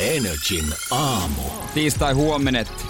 Energin aamu. Tiistai huomenet.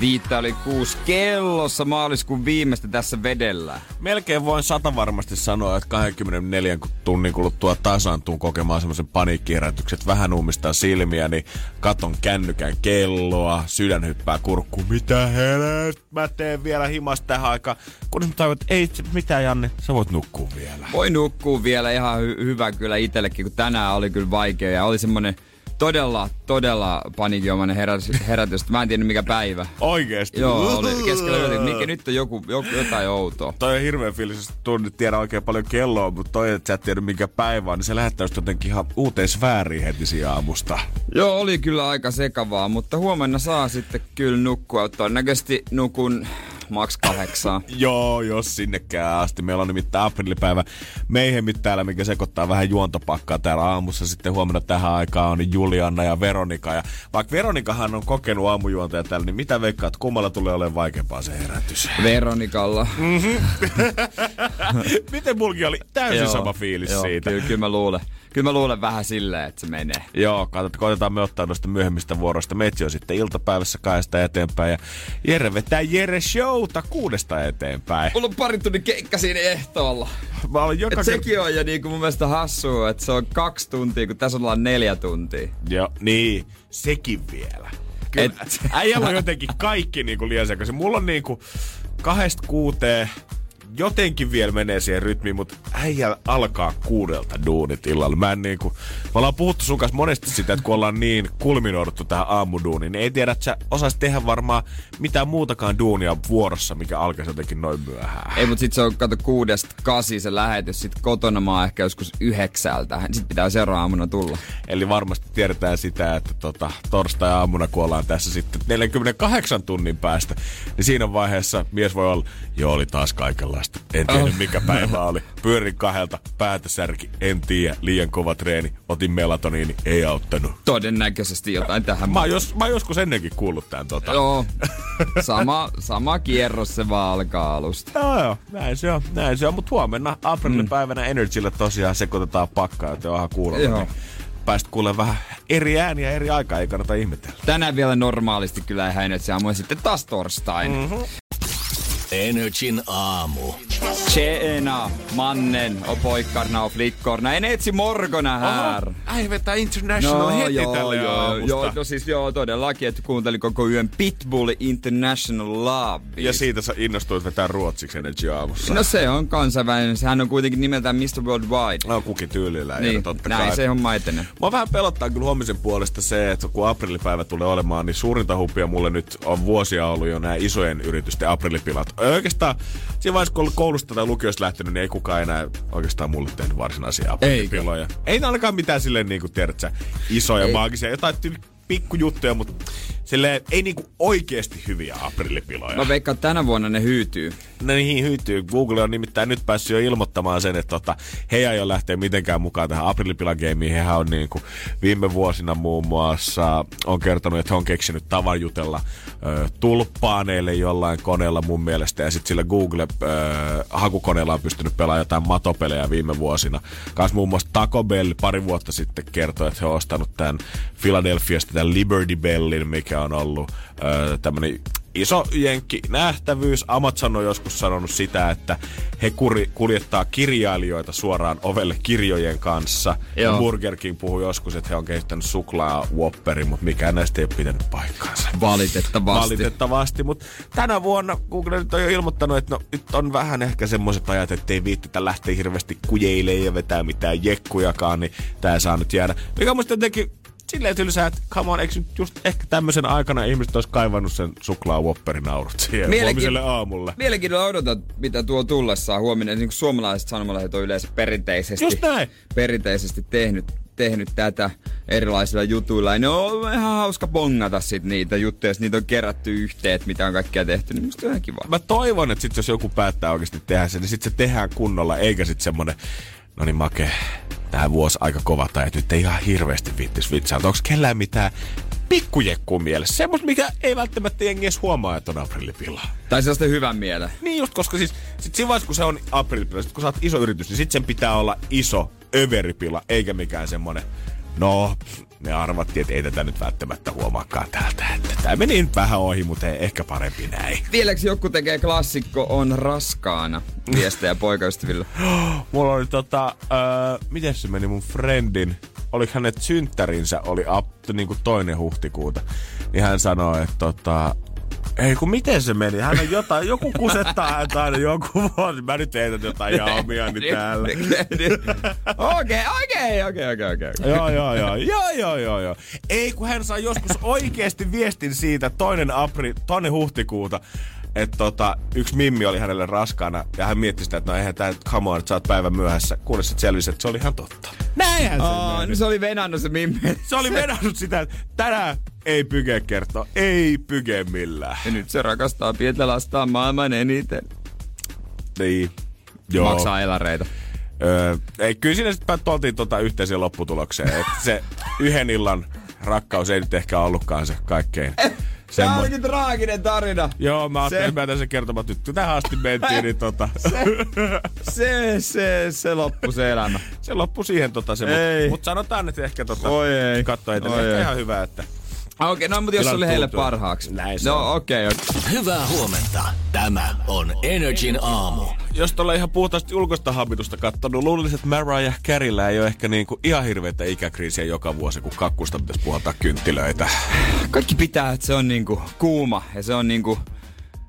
Viittä oli kuusi kellossa maaliskuun viimeistä tässä vedellä. Melkein voin sata varmasti sanoa, että 24 tunnin kuluttua tasaantuu kokemaan semmoisen paniikkiherätykset. Vähän ummistaa silmiä, niin katon kännykän kelloa, sydän hyppää kurkkuun. Mitä helvet, mä teen vielä himas tähän aikaan. Kunnes mä tajuin, että ei mitään Janne, sä voit nukkua vielä. Voi nukkua vielä ihan hy- hyvä kyllä itsellekin, kun tänään oli kyllä vaikea ja oli semmonen todella, todella paniikinomainen herätys, herätys. Mä en tiedä mikä päivä. Oikeesti? Joo, oli keskellä yötä, mikä nyt on joku, joku, jotain outoa. Toi on hirveän fiilis, että tunnit tiedä oikein paljon kelloa, mutta toi, että sä et tiedä mikä päivä on, niin se lähettää just jotenkin ihan uuteen sfääriin heti siinä aamusta. Joo, oli kyllä aika sekavaa, mutta huomenna saa sitten kyllä nukkua. Todennäköisesti nukun maks kahdeksaa. Joo, jos sinnekään asti. Meillä on nimittäin aprillipäivä meihemmit täällä, mikä sekoittaa vähän juontopakkaa täällä aamussa. Sitten huomenna tähän aikaan on Julianna ja Veronika. Ja vaikka Veronikahan on kokenut aamujuontaja täällä, niin mitä veikkaat, kummalla tulee olemaan vaikeampaa se herätys? Veronikalla. Miten mulki oli täysin Joo, sama fiilis joo, siitä? Kyllä, kyllä mä luulen. Kyllä mä luulen vähän silleen, että se menee. Joo, katsotaan, koitetaan me ottaa noista myöhemmistä vuoroista. Metsi on sitten iltapäivässä kahdesta eteenpäin ja Jere vetää Jere Showta kuudesta eteenpäin. Mulla on pari tunnin keikka siinä ehtoolla. Mä olen joka Et sekin on jo niinku mun mielestä hassua, että se on kaksi tuntia, kun tässä ollaan neljä tuntia. Joo, niin, sekin vielä. Kyllä, Et- äijällä on jotenkin kaikki niinku liian sekaisin. Mulla on niinku kahdesta kuuteen jotenkin vielä menee siihen rytmiin, mutta äijä alkaa kuudelta duunit illalla. Mä en niinku, me ollaan puhuttu sun kanssa monesti sitä, että kun ollaan niin kulminoiduttu tähän aamuduuniin, niin ei tiedä, että sä osaisit tehdä varmaan mitään muutakaan duunia vuorossa, mikä alkaisi jotenkin noin myöhään. Ei, mutta sit se on, kato, kuudesta kasi se lähetys. Sit kotona mä oon ehkä joskus yhdeksältä. Sit pitää seuraavana aamuna tulla. Eli varmasti tiedetään sitä, että tota, torstai-aamuna, kun ollaan tässä sitten 48 tunnin päästä, niin siinä vaiheessa mies voi olla, joo, oli taas kaikenlaista. En tiedä, mikä päivä oli. Pyörin kahdelta, päätä särki, en tiedä, liian kova treeni, otin melatoniini, ei auttanut. Todennäköisesti jotain tähän. Mä jos, mä joskus ennenkin kuullut tämän tota. Joo. Sama, sama kierros se vaan alkaa alusta. Joo, joo, näin se on, näin se on. Mutta huomenna aprillipäivänä mm. Energylle tosiaan sekoitetaan pakkaa, joten onhan kuulolla. Joo. Niin päästä kuulemaan vähän eri ääniä eri aikaa, ei kannata ihmetellä. Tänään vielä normaalisti kyllä ihan nyt se sitten taas torstain. Mm-hmm. Energin aamu. Tjena, mannen och pojkarna och flickorna. En etsi morgona här. Äi vetää International heti joo, tälle joo, aamusta. joo, no siis joo, todellakin, että kuuntelin koko yön Pitbull International Love. Ja siitä sä innostuit vetää ruotsiksi Energy aamussa. No se on kansainvälinen, sehän on kuitenkin nimeltään Mr. Worldwide. No kukin tyylillä. niin, totta näin kai. se homma etenee. Mua vähän pelottaa kyllä huomisen puolesta se, että kun aprillipäivä tulee olemaan, niin suurinta hupia mulle nyt on vuosia ollut jo nämä isojen yritysten aprillipilat. Oikeastaan siinä vaiheessa, kun koulusta tai lukiosta lähtenyt, niin ei kukaan enää oikeastaan mulle tehnyt varsinaisia aprillipiloja. Ei ainakaan mitään silleen niin kuin tiedät sä, isoja, Ei. maagisia, jotain pikkujuttuja, mutta silleen, ei niinku oikeasti hyviä aprillipiloja. Mä veikkaan, että tänä vuonna ne hyytyy. No niin hyytyy. Google on nimittäin nyt päässyt jo ilmoittamaan sen, että tota, he ei ole lähteä mitenkään mukaan tähän aprillipilageimiin. Hehän on niin kuin viime vuosina muun muassa on kertonut, että he on keksinyt tavan jutella ö, tulppaaneille jollain koneella mun mielestä. Ja sitten sillä Google ö, hakukoneella on pystynyt pelaamaan jotain matopelejä viime vuosina. Kans muun muassa Taco Bell pari vuotta sitten kertoi, että he on ostanut tämän Philadelphiasta tämän Liberty Bellin, mikä on ollut ö, tämmönen iso jenkki nähtävyys. Amazon on joskus sanonut sitä, että he kuri, kuljettaa kirjailijoita suoraan ovelle kirjojen kanssa. Joo. Burger King puhui joskus, että he on kehittänyt suklaa Whopperin, mutta mikään näistä ei ole pitänyt paikkaansa. Valitettavasti. Valitettavasti, mutta tänä vuonna Google nyt on jo ilmoittanut, että no, nyt on vähän ehkä semmoiset ajat, että ei viittitä lähteä hirveästi kujeilemaan ja vetää mitään jekkujakaan, niin tää saa nyt jäädä. Mikä on musta jotenkin silleen tylsää, että come on, eikö just ehkä tämmöisen aikana ihmiset olisi kaivannut sen suklaa Whopperin naurut siihen Mielenki- huomiselle aamulle. Mielenkiinnolla odotan, mitä tuo tullessaan huominen. Niin kuin suomalaiset sanomalehdet on yleensä perinteisesti, Just näin. perinteisesti tehnyt. tehnyt tätä erilaisilla jutuilla. Ja ne on ihan hauska bongata sit niitä juttuja, jos niitä on kerätty yhteen, mitä on kaikkea tehty, niin musta on ihan kiva. Mä toivon, että sit jos joku päättää oikeasti tehdä sen, niin sit se tehdään kunnolla, eikä sit semmonen, no niin make, tää vuosi aika kova tai että nyt ei ihan hirveästi viittis vitsaa. Onko kellään mitään pikkujekkuun mielessä? Semmos, mikä ei välttämättä jengi edes huomaa, että on aprillipila. Tai sellaista hyvän mieleen. Niin just, koska siis sit siinä vaiheessa, kun se on aprillipila, sit kun sä oot iso yritys, niin sit sen pitää olla iso överipila, eikä mikään semmonen, no, me arvattiin, että ei tätä nyt välttämättä huomaakaan täältä. Että tää meni nyt vähän ohi, mutta ei, ehkä parempi näin. Vieläks joku tekee klassikko on raskaana viestejä poikaystäville? Mulla oli tota, öö, miten se meni mun friendin, oliko hänet synttärinsä, oli up, niin kuin toinen huhtikuuta. Niin hän sanoi, että tota, ei kun miten se meni? Hän on jotain, joku kusettaa häntä aina joku vuosi. Mä nyt heitän jotain ihan omiani täällä. Okei, okei, okei, okei, okei. Joo, joo, joo, joo, joo, joo, joo. Ei kun hän sai joskus oikeasti viestin siitä toinen, apri, toinen huhtikuuta, että tota, yksi mimmi oli hänelle raskaana ja hän mietti sitä, että no eihän tää nyt come on, että sä oot päivän myöhässä. Kunnes sitten selvisi, että se oli ihan totta. Näinhän se meni. niin se oli venannut se mimmi. Se oli vedannut sitä, että tänään ei pyke kertoa, ei pyke millään. Ja nyt se rakastaa pientä lastaan maailman eniten. Niin. Joo. Maksaa elareita. Öö, ei, kyllä siinä sitten oltiin tota yhteiseen lopputulokseen. että se yhden illan rakkaus ei nyt ehkä ollutkaan se kaikkein Tämä semmo... olikin traaginen tarina. Joo, mä ajattelin, Se- että mä tässä kertomaan tyttö. Tähän asti mentiin, niin tota... Se, se, se loppu se elämä. se loppui siihen tota se. Mutta mut sanotaan, että ehkä tota... Oi ei. Katso Oi edelleen. Ehkä ei. ihan hyvä, että... Okei, no mutta jos oli heille parhaaksi. Näin se. No okei, okay, okay. Hyvää huomenta. Tämä on Energin aamu. Jos tuolla ihan puhtaasti ulkoista habitusta katsonut, luulisin, että Mariah Careyllä ei ole ehkä niinku ihan hirveitä ikäkriisiä joka vuosi, kun kakkusta pitäisi puhaltaa kynttilöitä. Kaikki pitää, että se on niinku kuuma ja se on niinku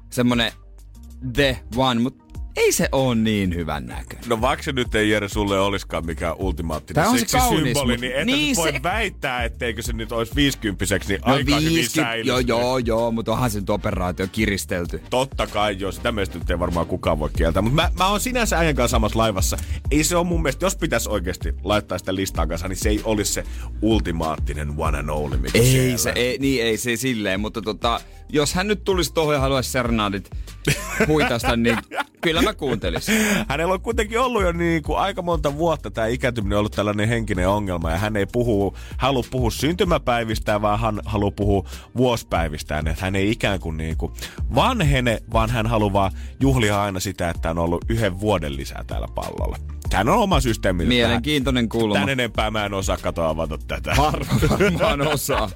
semmonen the one, mutta ei se oo niin hyvän näköinen. No vaikka se nyt ei Jere sulle olisikaan mikään ultimaattinen Tää on se kaunis, seksisymboli, mut- niin et niin niin voi se- väittää, etteikö se nyt olisi viisikymppiseksi, niin aika hyvin 50 säilynyt. joo, joo, joo, mutta onhan se nyt operaatio kiristelty. Totta kai, joo. Sitä meistä nyt ei varmaan kukaan voi kieltää. Mutta mä, mä oon sinänsä äijän kanssa samassa laivassa. Ei se ole mun mielestä, jos pitäisi oikeasti laittaa sitä listaa kanssa, niin se ei olisi se ultimaattinen one and only, mikä Ei siellä. se, ei, niin ei se silleen, mutta tota, jos hän nyt tulisi tohon ja haluaisi serenadit huitasta, niin kyllä mä kuuntelisin. Hänellä on kuitenkin ollut jo niin kuin aika monta vuotta tämä ikääntyminen ollut tällainen henkinen ongelma ja hän ei puhu, halua puhua syntymäpäivistään, vaan hän haluaa puhua vuospäivistään. Että hän ei ikään kuin, niin kuin vanhene, vaan hän haluaa juhlia aina sitä, että on ollut yhden vuoden lisää täällä pallolla. Hän on oma systeemi. Mielenkiintoinen kulma. Tän enempää mä en osaa katoa avata tätä. Varmaan osaa.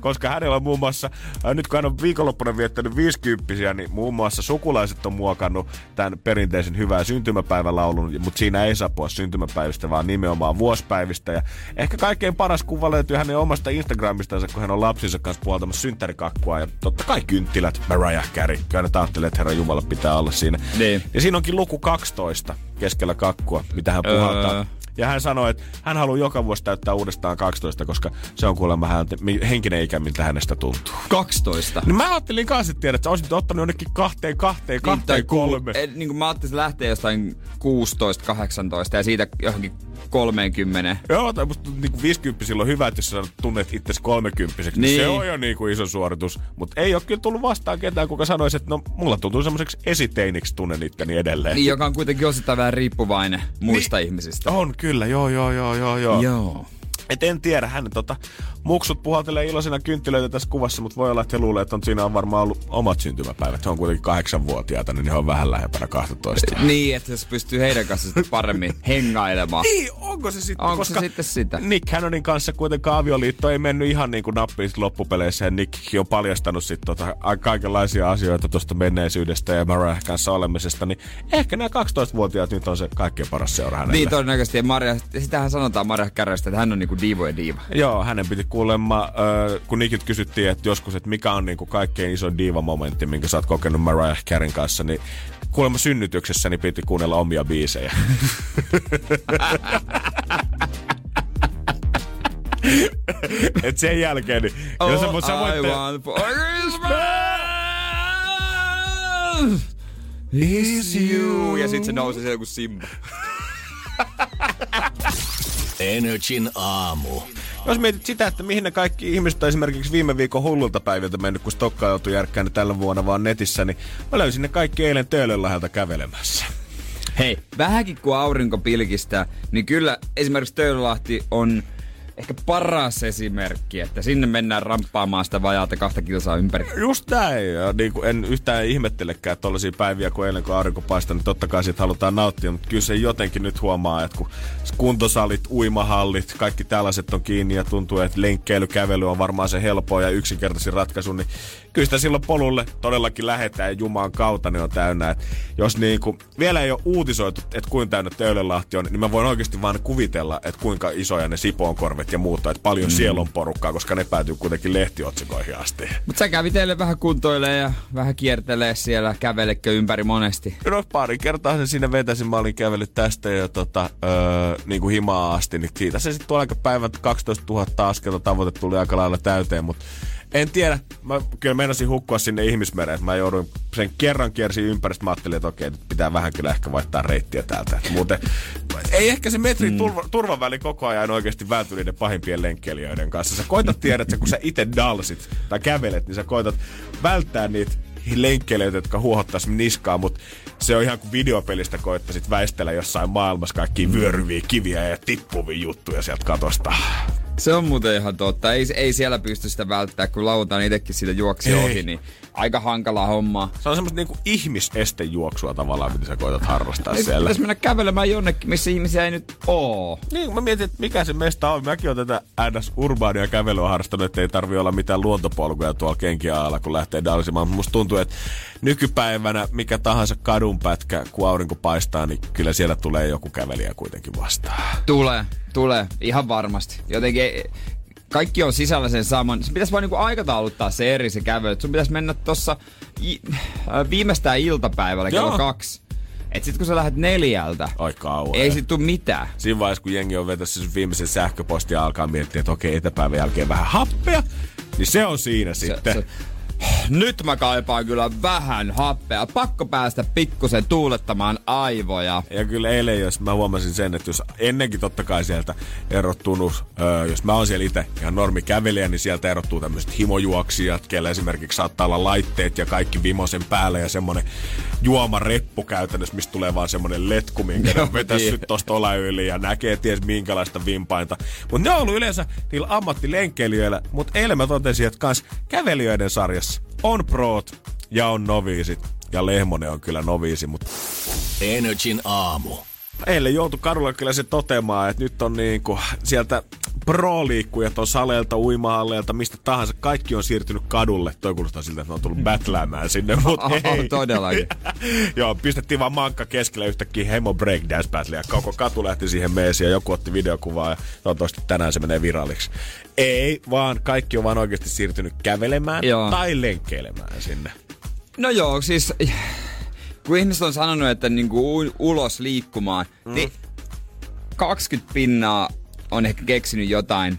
Koska hänellä on muun muassa, äh, nyt kun hän on viikonloppuna viettänyt 50 niin muun muassa sukulaiset on muokannut tämän perinteisen hyvää syntymäpäivälaulun, mutta siinä ei saa puhua syntymäpäivistä, vaan nimenomaan vuospäivistä. Ja ehkä kaikkein paras kuva löytyy hänen omasta Instagramistansa, kun hän on lapsinsa kanssa puoltamassa synttärikakkua. Ja totta kai kynttilät, Mariah Carey. Kyllä ne ajattelee, että Herra Jumala pitää olla siinä. Niin. Ja siinä onkin luku 12 keskellä kakkua, mitä hän puhaltaa. Öö. Ja hän sanoi, että hän haluaa joka vuosi täyttää uudestaan 12, koska se on kuulemma hän, henkinen ikä, miltä hänestä tuntuu. 12. Niin mä ajattelin kanssa, että tiedät, että sä olisit ottanut jonnekin kahteen, kahteen, Niin, kahteen, ku- kolme. eh, niin kuin mä ajattelin, että lähtee jostain 16, 18 ja siitä johonkin 30. Joo, tai musta niin kuin 50 on hyvä, että jos sä tunnet itsesi 30 niin. Niin. se on jo niin kuin iso suoritus. Mutta ei ole kyllä tullut vastaan ketään, kuka sanoisi, että no mulla tuntuu semmoiseksi esiteiniksi tunnen itteni edelleen. Niin, joka on kuitenkin osittain vähän riippuvainen muista Niin. ihmisistä. On kyllä, 去了，要要要要要。Et en tiedä, hän tota, muksut puhaltelee iloisena kynttilöitä tässä kuvassa, mutta voi olla, että he luulee, että on, siinä on varmaan ollut omat syntymäpäivät. He on kuitenkin kahdeksanvuotiaita, niin he on vähän lähempänä 12. Niin, että jos pystyy heidän kanssa sitten paremmin hengailemaan. Niin, onko se sitten? Onko se sitten sitä? Nick Cannonin kanssa kuitenkaan avioliitto ei mennyt ihan niin kuin nappiin loppupeleissä. Ja Nickkin on paljastanut sit tota, kaikenlaisia asioita tuosta menneisyydestä ja Mariah kanssa olemisesta. Niin ehkä nämä 12-vuotiaat nyt on se kaikkein paras seura hänelle. Niin todennäköisesti. Ja Marja, sitähän sanotaan Marja Kärrestä, että hän on niinku divo ja diiva. Joo, hänen piti kuulemma, äh, kun Nikit kysyttiin, että joskus, että mikä on niinku kaikkein iso diva-momentti, minkä sä oot kokenut Mariah Careyn kanssa, niin kuulemma synnytyksessä niin piti kuunnella omia biisejä. Et sen jälkeen, niin kyllä sä, sä voit I want for Christmas is you. Ja sit se nousi se joku Simba. Energin aamu. Jos mietit sitä, että mihin ne kaikki ihmiset on esimerkiksi viime viikon hullulta päiviltä mennyt, kun Stokka joutui järkkään ne tällä vuonna vaan netissä, niin mä löysin ne kaikki eilen Töölön läheltä kävelemässä. Hei, vähänkin kun aurinko pilkistää, niin kyllä esimerkiksi Töölölahti on ehkä paras esimerkki, että sinne mennään ramppaamaan sitä vajaata kahta kilsaa ympäri. Just näin. Ja niin kuin en yhtään ihmettelekään tollaisia päiviä kuin eilen, kun aurinko paistaa, niin totta kai siitä halutaan nauttia. Mutta kyllä se jotenkin nyt huomaa, että kun kuntosalit, uimahallit, kaikki tällaiset on kiinni ja tuntuu, että lenkkeily, kävely on varmaan se helppo ja yksinkertaisin ratkaisu, niin kyllä sitä silloin polulle todellakin lähetään ja Jumaan kautta ne on täynnä. Et jos niin kuin, vielä ei ole uutisoitu, että kuinka täynnä Töölönlahti on, niin mä voin oikeasti vaan kuvitella, että kuinka isoja ne Sipoonkorvet ja muuta, että paljon mm. siellä on porukkaa, koska ne päätyy kuitenkin lehtiotsikoihin asti. Mutta sä kävit teille vähän kuntoilee ja vähän kiertelee siellä, kävelekö ympäri monesti? No pari kertaa sen sinne vetäsin, mä olin kävellyt tästä ja tota, öö, niin kuin himaa asti, niin siitä se sitten aika päivät 12 000 askelta tavoite tuli aika lailla täyteen, mutta en tiedä. Mä kyllä meinasin hukkua sinne ihmismereen. Mä jouduin sen kerran kiersin ympäristöä. Mä ajattelin, että okei, pitää vähän kyllä ehkä vaihtaa reittiä täältä. Muuten ei ehkä se metrin mm. turva, turvaväli koko ajan oikeasti välty niiden pahimpien lenkkeilijöiden kanssa. Sä koitat tiedä, että kun sä itse dalsit tai kävelet, niin sä koitat välttää niitä lenkkeilijät, jotka huohottais niskaa, mutta se on ihan kuin videopelistä koittaisit väistellä jossain maailmassa kaikki vyöryviä kiviä ja tippuvia juttuja sieltä katosta. Se on muuten ihan totta. Ei, ei siellä pysty sitä välttää, kun lauantaina itsekin siitä juoksi ei. ohi, niin aika hankala homma. Se on semmoista niinku ihmisestejuoksua tavallaan, mitä sä koetat harrastaa ei, siellä. Pitäisi mennä kävelemään jonnekin, missä ihmisiä ei nyt oo. Niin, mä mietin, että mikä se mesta on. Mäkin on tätä ns. urbaania kävelyä harrastanut, että ei tarvi olla mitään luontopolkuja tuolla kenkiä alla, kun lähtee dalsimaan. Musta tuntuu, että nykypäivänä mikä tahansa kadunpätkä, kun aurinko paistaa, niin kyllä siellä tulee joku kävelijä kuitenkin vastaan. Tulee, tulee, ihan varmasti. Jotenkin kaikki on sisällä sen saman. Se pitäisi vaan niinku aikatauluttaa se eri se kävely. Sun pitäisi mennä tossa i, äh, viimeistään iltapäivällä kello kaksi. Et sit kun sä lähdet neljältä, Ai kauan. ei sit tuu mitään. Siinä vaiheessa, kun jengi on vetässä sen viimeisen sähköpostia ja alkaa miettiä, että okei, etäpäivän jälkeen vähän happea, niin se on siinä se, sitten. Se, nyt mä kaipaan kyllä vähän happea. Pakko päästä pikkusen tuulettamaan aivoja. Ja kyllä eilen, jos mä huomasin sen, että jos ennenkin totta kai sieltä erottunut, öö, jos mä oon siellä itse ihan normi kävelijä, niin sieltä erottuu tämmöiset himojuoksijat, kelle esimerkiksi saattaa olla laitteet ja kaikki vimosen päälle ja semmonen juomareppu käytännössä, mistä tulee vaan semmonen letku, minkä ne vetäisi niin. tosta yli ja näkee ties minkälaista vimpainta. Mutta ne on ollut yleensä niillä ammattilenkkeilijöillä, mutta eilen mä totesin, että kans kävelijöiden sarjassa on proot ja on noviisit. Ja Lehmonen on kyllä noviisi, mutta... Energin aamu. Eilen joutui kadulla kyllä se toteamaan, että nyt on niinku sieltä pro-liikkujat on saleelta, uimahalleelta, mistä tahansa. Kaikki on siirtynyt kadulle. Toi kuulostaa siltä, että ne on tullut battleämään sinne, mutta ei. Todellakin. Joo, pistettiin vaan mankka keskelle yhtäkkiä hemo breakdance battle ja koko katu lähti siihen meesiin ja joku otti videokuvaa ja toivottavasti tänään se menee viralliksi. Ei, vaan kaikki on vaan oikeasti siirtynyt kävelemään joo. tai lenkkeilemään sinne. No joo, siis kun ihmiset on sanonut, että niinku ulos liikkumaan, mm. niin 20 pinnaa on ehkä keksinyt jotain,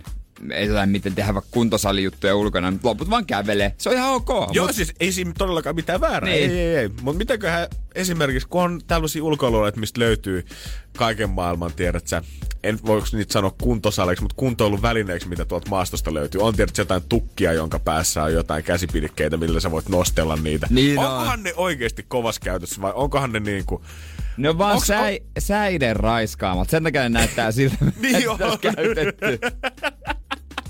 ei jotain miten tehdä vaikka kuntosalijuttuja ulkona, mutta loput vaan kävelee. Se on ihan ok. Joo, mut... siis ei siinä todellakaan mitään väärää. Niin. Ei, ei, ei. Mutta mitäköhän esimerkiksi, kun on tällaisia ulkoiluja, mistä löytyy kaiken maailman, tiedät sä, en voiko niitä sanoa kuntosaleiksi, mutta kuntoilun välineeksi, mitä tuolta maastosta löytyy. On tietysti jotain tukkia, jonka päässä on jotain käsipidikkeitä, millä sä voit nostella niitä. Niin onkohan on. ne oikeasti kovas käytössä vai onkohan ne niinku... Ne on vaan Onks, säi, on... säiden raiskaamat. Sen takia ne näyttää siltä, niin että on käytetty.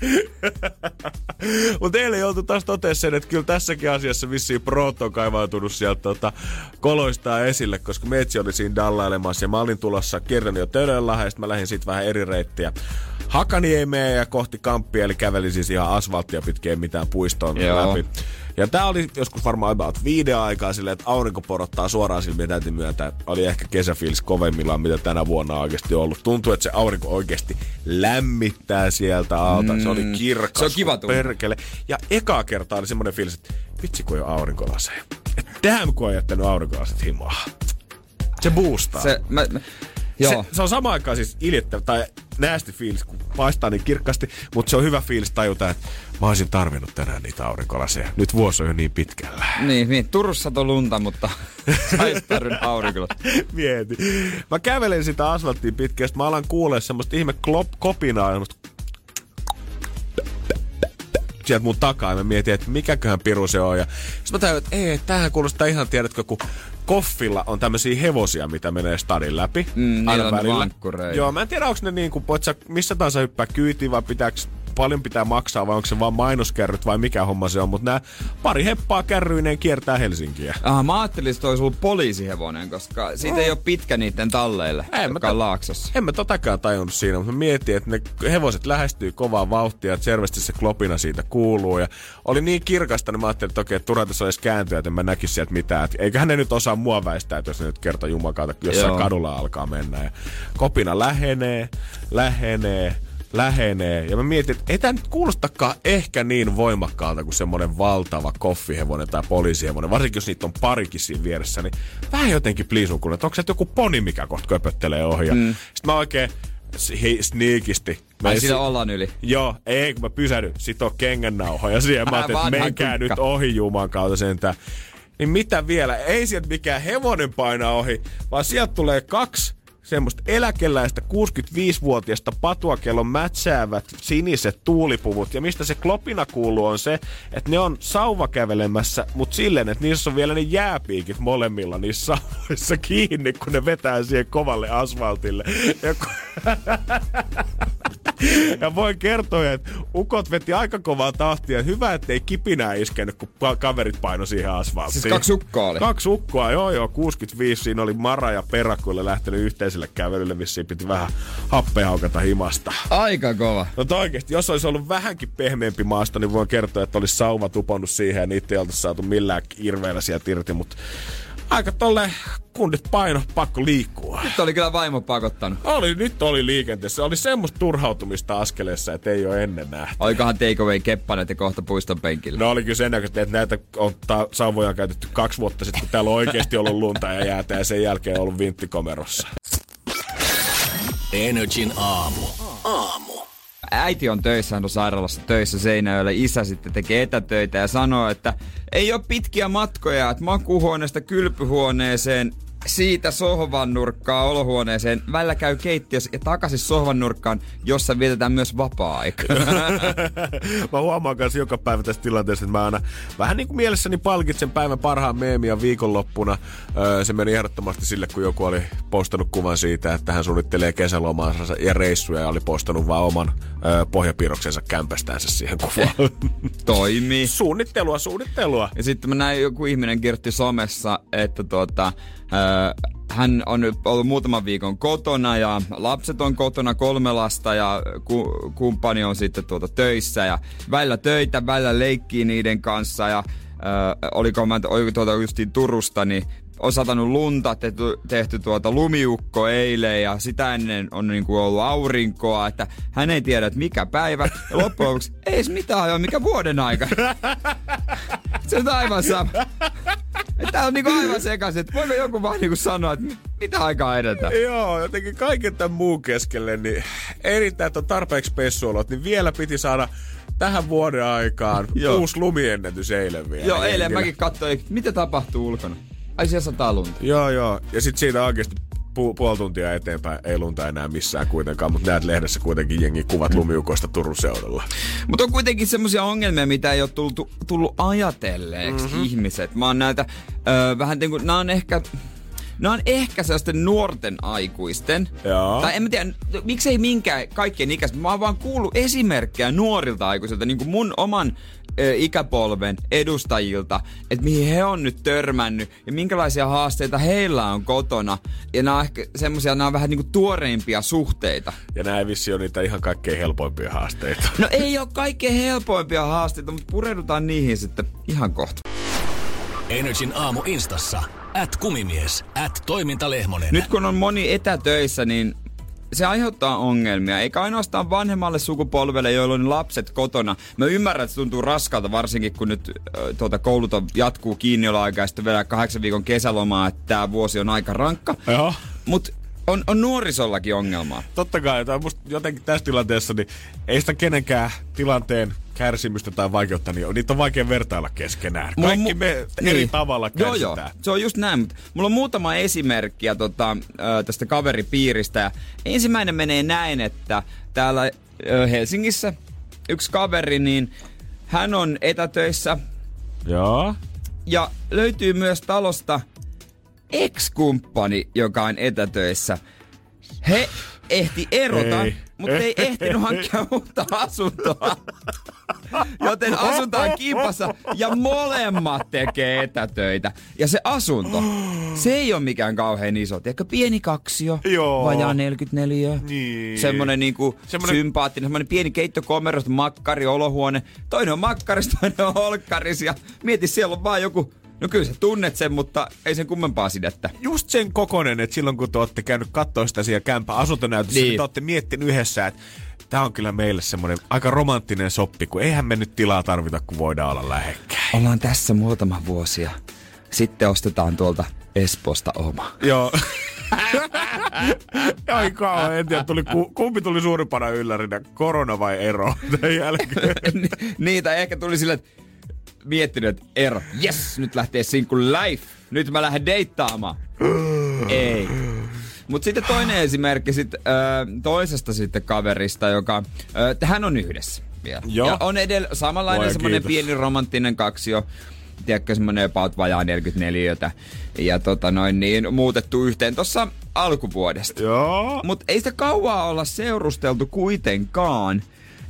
Mutta eilen joutui taas toteamaan sen, että kyllä tässäkin asiassa vissiin Proto on kaivautunut sieltä tota, koloistaa esille, koska Metsi oli siinä dallailemassa ja mä olin tulossa kerran jo Tölönlahden, ja mä lähdin sitten vähän eri reittiä. Hakaniemeen ja kohti Kamppia, eli kävelin siis ihan asfalttia pitkin, mitään puistoon läpi. Ja tää oli joskus varmaan about viiden aikaa silleen, että aurinko porottaa suoraan silmiä täytyy myöntää. Oli ehkä kesäfiilis kovemmillaan, mitä tänä vuonna on oikeasti ollut. Tuntuu, että se aurinko oikeasti lämmittää sieltä alta. Mm. Se oli mm. kirkas. Se on kiva perkele. Ja eka kertaa oli semmoinen fiilis, että vitsi kun ei ole aurinkolaseja. Damn kun on jättänyt aurinkolaset himaa. Se boostaa. Se, mä, mä, Joo. Se, se on sama aikaan siis iljettävä, tai näästi fiilis, kun paistaa niin kirkkaasti, mutta se on hyvä fiilis tajuta, että mä olisin tarvinnut tänään niitä aurinkolaseja. Nyt vuosi on jo niin pitkällä. Niin, niin. Turussa on lunta, mutta tarvinnut aurinkolaseja. Mieti. Mä kävelen sitä asfalttiin pitkään, mä alan kuulee semmoista ihme klop, kopinaa, semmoista sieltä mun takaa ja mä mietin, että mikäköhän piru se on. Ja sitten mä tajun, että ei, tämähän kuulostaa ihan, tiedätkö, kun Koffilla on tämmöisiä hevosia, mitä menee stadin läpi. Mm, aina välillä. vankkureita. Joo, mä en tiedä, onko ne niin kuin, voit sä missä tahansa hyppää kyytiin vai pitääkö paljon pitää maksaa vai onko se vaan mainoskärryt vai mikä homma se on, mutta nämä pari heppaa kärryineen kiertää Helsinkiä. Aha, mä ajattelin, että olisi ollut poliisihevonen, koska siitä ei ole pitkä niiden talleille, Ei, mä joka ta- laaksossa. En mä totakaan tajunnut siinä, mutta mä mietin, että ne hevoset lähestyy kovaa vauhtia, että selvästi se klopina siitä kuuluu. Ja oli niin kirkasta, niin mä ajattelin, että okei, että turha tässä olisi kääntyä, että en mä näkisi sieltä mitään. Et eiköhän ne nyt osaa mua väistää, että jos ne nyt kerta jumakaata jossain Joo. kadulla alkaa mennä. Ja kopina lähenee, lähenee, lähenee. Ja mä mietin, että ei tämä nyt kuulostakaan ehkä niin voimakkaalta kuin semmoinen valtava koffihevonen tai poliisihevonen. Varsinkin jos niitä on parikin siinä vieressä, niin vähän jotenkin pliisun kun, että onko se joku poni, mikä kohta köpöttelee ohi. Mm. Sitten mä oikein sneakisti. Ai menin sillä si- ollaan yli. Joo, ei kun mä pysähdyn, sit on kengännauhoja siihen. Mä ajattelin, että menkää kukka. nyt ohi Juman kautta sentään. Niin mitä vielä? Ei sieltä mikään hevonen painaa ohi, vaan sieltä tulee kaksi semmoista eläkeläistä 65-vuotiaista patuakellon mätsäävät siniset tuulipuvut. Ja mistä se klopina kuuluu on se, että ne on sauva kävelemässä, mutta silleen, että niissä on vielä ne jääpiikit molemmilla niissä sauvoissa kiinni, kun ne vetää siihen kovalle asfaltille. Ja kun... Ja voin kertoa, että ukot veti aika kovaa tahtia. Hyvä, ettei kipinää iskenyt, kun kaverit paino siihen asfalttiin. Siis kaksi ukkoa oli? Kaksi ukkoa, joo joo. 65, siinä oli Mara ja Perakkuille lähtenyt yhteiselle kävelylle, missä piti vähän happea haukata himasta. Aika kova. No oikeesti, jos olisi ollut vähänkin pehmeämpi maasta, niin voin kertoa, että olisi sauva tupannut siihen ja niitä ei oltaisi saatu millään irveellä sieltä irti, mutta aika tolle kundit paino, pakko liikkua. Nyt oli kyllä vaimo pakottanut. Oli, nyt oli liikenteessä. Oli semmoista turhautumista askeleessa, että ei ole ennen nähty. Olikohan takeaway keppanet ja kohta puiston penkillä. No oli kyllä sen näköistä, että näitä on ta- sauvoja käytetty kaksi vuotta sitten, kun täällä on oikeasti ollut lunta ja jäätä ja sen jälkeen ollut vinttikomerossa. Energin aamu. Aamu. äiti on töissä, hän on sairaalassa töissä Seinäjöllä, isä sitten tekee etätöitä ja sanoo, että ei ole pitkiä matkoja, että makuuhuoneesta kylpyhuoneeseen siitä sohvan nurkkaa olohuoneeseen, välillä käy keittiössä ja takaisin sohvan nurkkaan, jossa vietetään myös vapaa-aikaa. mä huomaan kanssa joka päivä tässä tilanteessa, että mä aina vähän niin kuin mielessäni palkitsen päivän parhaan meemiä viikonloppuna. Öö, se meni ehdottomasti sille, kun joku oli postannut kuvan siitä, että hän suunnittelee kesälomaansa ja reissuja ja oli postannut vaan oman öö, pohjapiirroksensa kämpästäänsä siihen kuvaan. Toimii. suunnittelua, suunnittelua. Ja sitten mä näin joku ihminen kirjoitti somessa, että tuota, ö, hän on nyt ollut muutaman viikon kotona ja lapset on kotona, kolme lasta ja ku, kumppani on sitten tuota töissä ja välillä töitä, välillä leikkii niiden kanssa ja ö, oliko mä oliko tuota justiin Turusta, niin on satanut lunta, tehty, tehty tuota lumiukko eilen ja sitä ennen on niinku ollut aurinkoa, että hän ei tiedä, että mikä päivä. Ja loppujen lopuksi ei edes mitään ajoa, mikä vuoden aika. Se on aivan sama. Tää on niinku aivan sekaisin, että voiko joku vaan niinku sanoa, että mitä aikaa edetään. Joo, jotenkin kaiken tämän muun keskelle, niin erittäin, että on tarpeeksi pessuolot, niin vielä piti saada tähän vuoden aikaan uusi lumiennätys eilen vielä. Joo, eilen mäkin katsoin, mitä tapahtuu ulkona. Ai siellä sataa lunta. Joo, joo. Ja sitten siitä oikeasti pu- puoli tuntia eteenpäin ei lunta enää missään kuitenkaan, mutta näet lehdessä kuitenkin jengi kuvat lumiukoista Turun seudulla. Mutta on kuitenkin semmoisia ongelmia, mitä ei ole tullut, tullut ajatelleeksi Mhm. mm-hmm. ihmiset. Mä oon näitä, ö, vähän niin kuin, nää on ehkä, nää on ehkä sellaisten nuorten aikuisten. Joo. Tai en mä tiedä, miksei minkään kaikkien ikäistä. Mä oon vaan kuullut esimerkkejä nuorilta aikuisilta, niin kuin mun oman ö, ikäpolven edustajilta, että mihin he on nyt törmännyt ja minkälaisia haasteita heillä on kotona. Ja nämä on ehkä semmosia, nämä on vähän niin kuin tuoreimpia suhteita. Ja näin vissi on niitä ihan kaikkein helpoimpia haasteita. No ei ole kaikkein helpoimpia haasteita, mutta pureudutaan niihin sitten ihan kohta. Energin aamu instassa. At kumimies. At toimintalehmonen. Nyt kun on moni etätöissä, niin se aiheuttaa ongelmia, eikä ainoastaan vanhemmalle sukupolvelle, joilla on lapset kotona. Mä ymmärrän, että se tuntuu raskalta, varsinkin kun nyt äh, tuota, koulut on, jatkuu kiinnioloaikaa ja sitten vielä kahdeksan viikon kesälomaa, että tämä vuosi on aika rankka. Mutta on, on nuorisollakin ongelmaa. Totta kai, tai musta jotenkin tässä tilanteessa, niin ei sitä kenenkään tilanteen kärsimystä tai vaikeutta, niin niitä on vaikea vertailla keskenään. Mulla Kaikki mu- me eri niin. tavalla Joo, kärsitään. joo. Se on just näin. Mutta mulla on muutama esimerkkiä tota, tästä kaveripiiristä. Ja ensimmäinen menee näin, että täällä Helsingissä yksi kaveri, niin hän on etätöissä Joo. ja löytyy myös talosta ex-kumppani, joka on etätöissä. He ehti erota, Ei. mutta ei ehtinyt hankkia uutta asuntoa. Joten asunto on kimpassa ja molemmat tekee etätöitä. Ja se asunto, se ei ole mikään kauhean iso. Tiedätkö, pieni kaksio, Joo. vajaa 44. Niin. Semmonen niinku Semmonen- sympaattinen, semmonen pieni keittokomero, makkari, olohuone. Toinen on makkaris, toinen on olkkaris ja mieti, siellä on vaan joku, no kyllä sä tunnet sen, mutta ei sen kummempaa sidettä. Just sen kokonen, että silloin kun te olette käynyt katsoa sitä siellä kämpä asuntonäytössä, niin. Niin. te olette miettinyt yhdessä, että tämä on kyllä meille semmoinen aika romanttinen soppi, kun eihän me nyt tilaa tarvita, kun voidaan olla lähekkäin. Ollaan tässä muutama vuosia. Sitten ostetaan tuolta Espoosta oma. Joo. Ai kauan, en tiedä, tuli, ku- kumpi tuli suurimpana yllärinä, korona vai ero tämän jälkeen. Ni- Niitä ehkä tuli sille, että miettinyt, että ero, yes, nyt lähtee sinkku life. Nyt mä lähden deittaamaan. Ei. Mutta sitten toinen esimerkki sit, ö, toisesta sitten kaverista, joka, ö, hän on yhdessä vielä. Joo. Ja on edellä samanlainen Voi semmoinen kiitos. pieni romanttinen kaksio. Tiedätkö, semmoinen about vajaa 44 ja tota noin niin, muutettu yhteen tuossa alkuvuodesta. Joo. Mutta ei sitä kauaa olla seurusteltu kuitenkaan,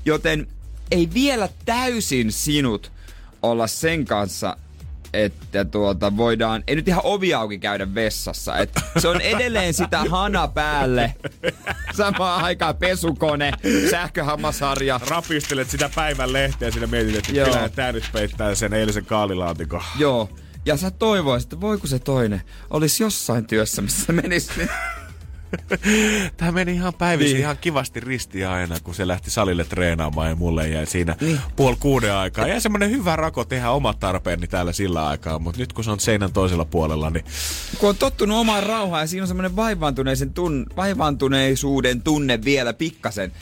joten ei vielä täysin sinut olla sen kanssa, että tuota voidaan, ei nyt ihan ovi auki käydä vessassa. Et se on edelleen sitä hana päälle. Samaan aikaan pesukone, sähköhammasharja. Rapistelet sitä päivän lehteä ja siinä mietit, että Joo. kyllähän tää nyt peittää sen eilisen kaalilaatikon. Joo. Ja sä toivoisit, että voiko se toinen olisi jossain työssä, missä menisi. Tämä meni ihan päivisin Niin. ihan kivasti ristiin aina, kun se lähti salille treenaamaan ja mulle jäi siinä niin. puoli kuuden aikaa. Ja semmonen hyvä rako tehdä omat tarpeeni täällä sillä aikaa, mutta nyt kun se on seinän toisella puolella, niin kun on tottunut omaan rauhaan ja siinä on semmoinen vaivaantuneisen tun, vaivaantuneisuuden tunne vielä pikkasen.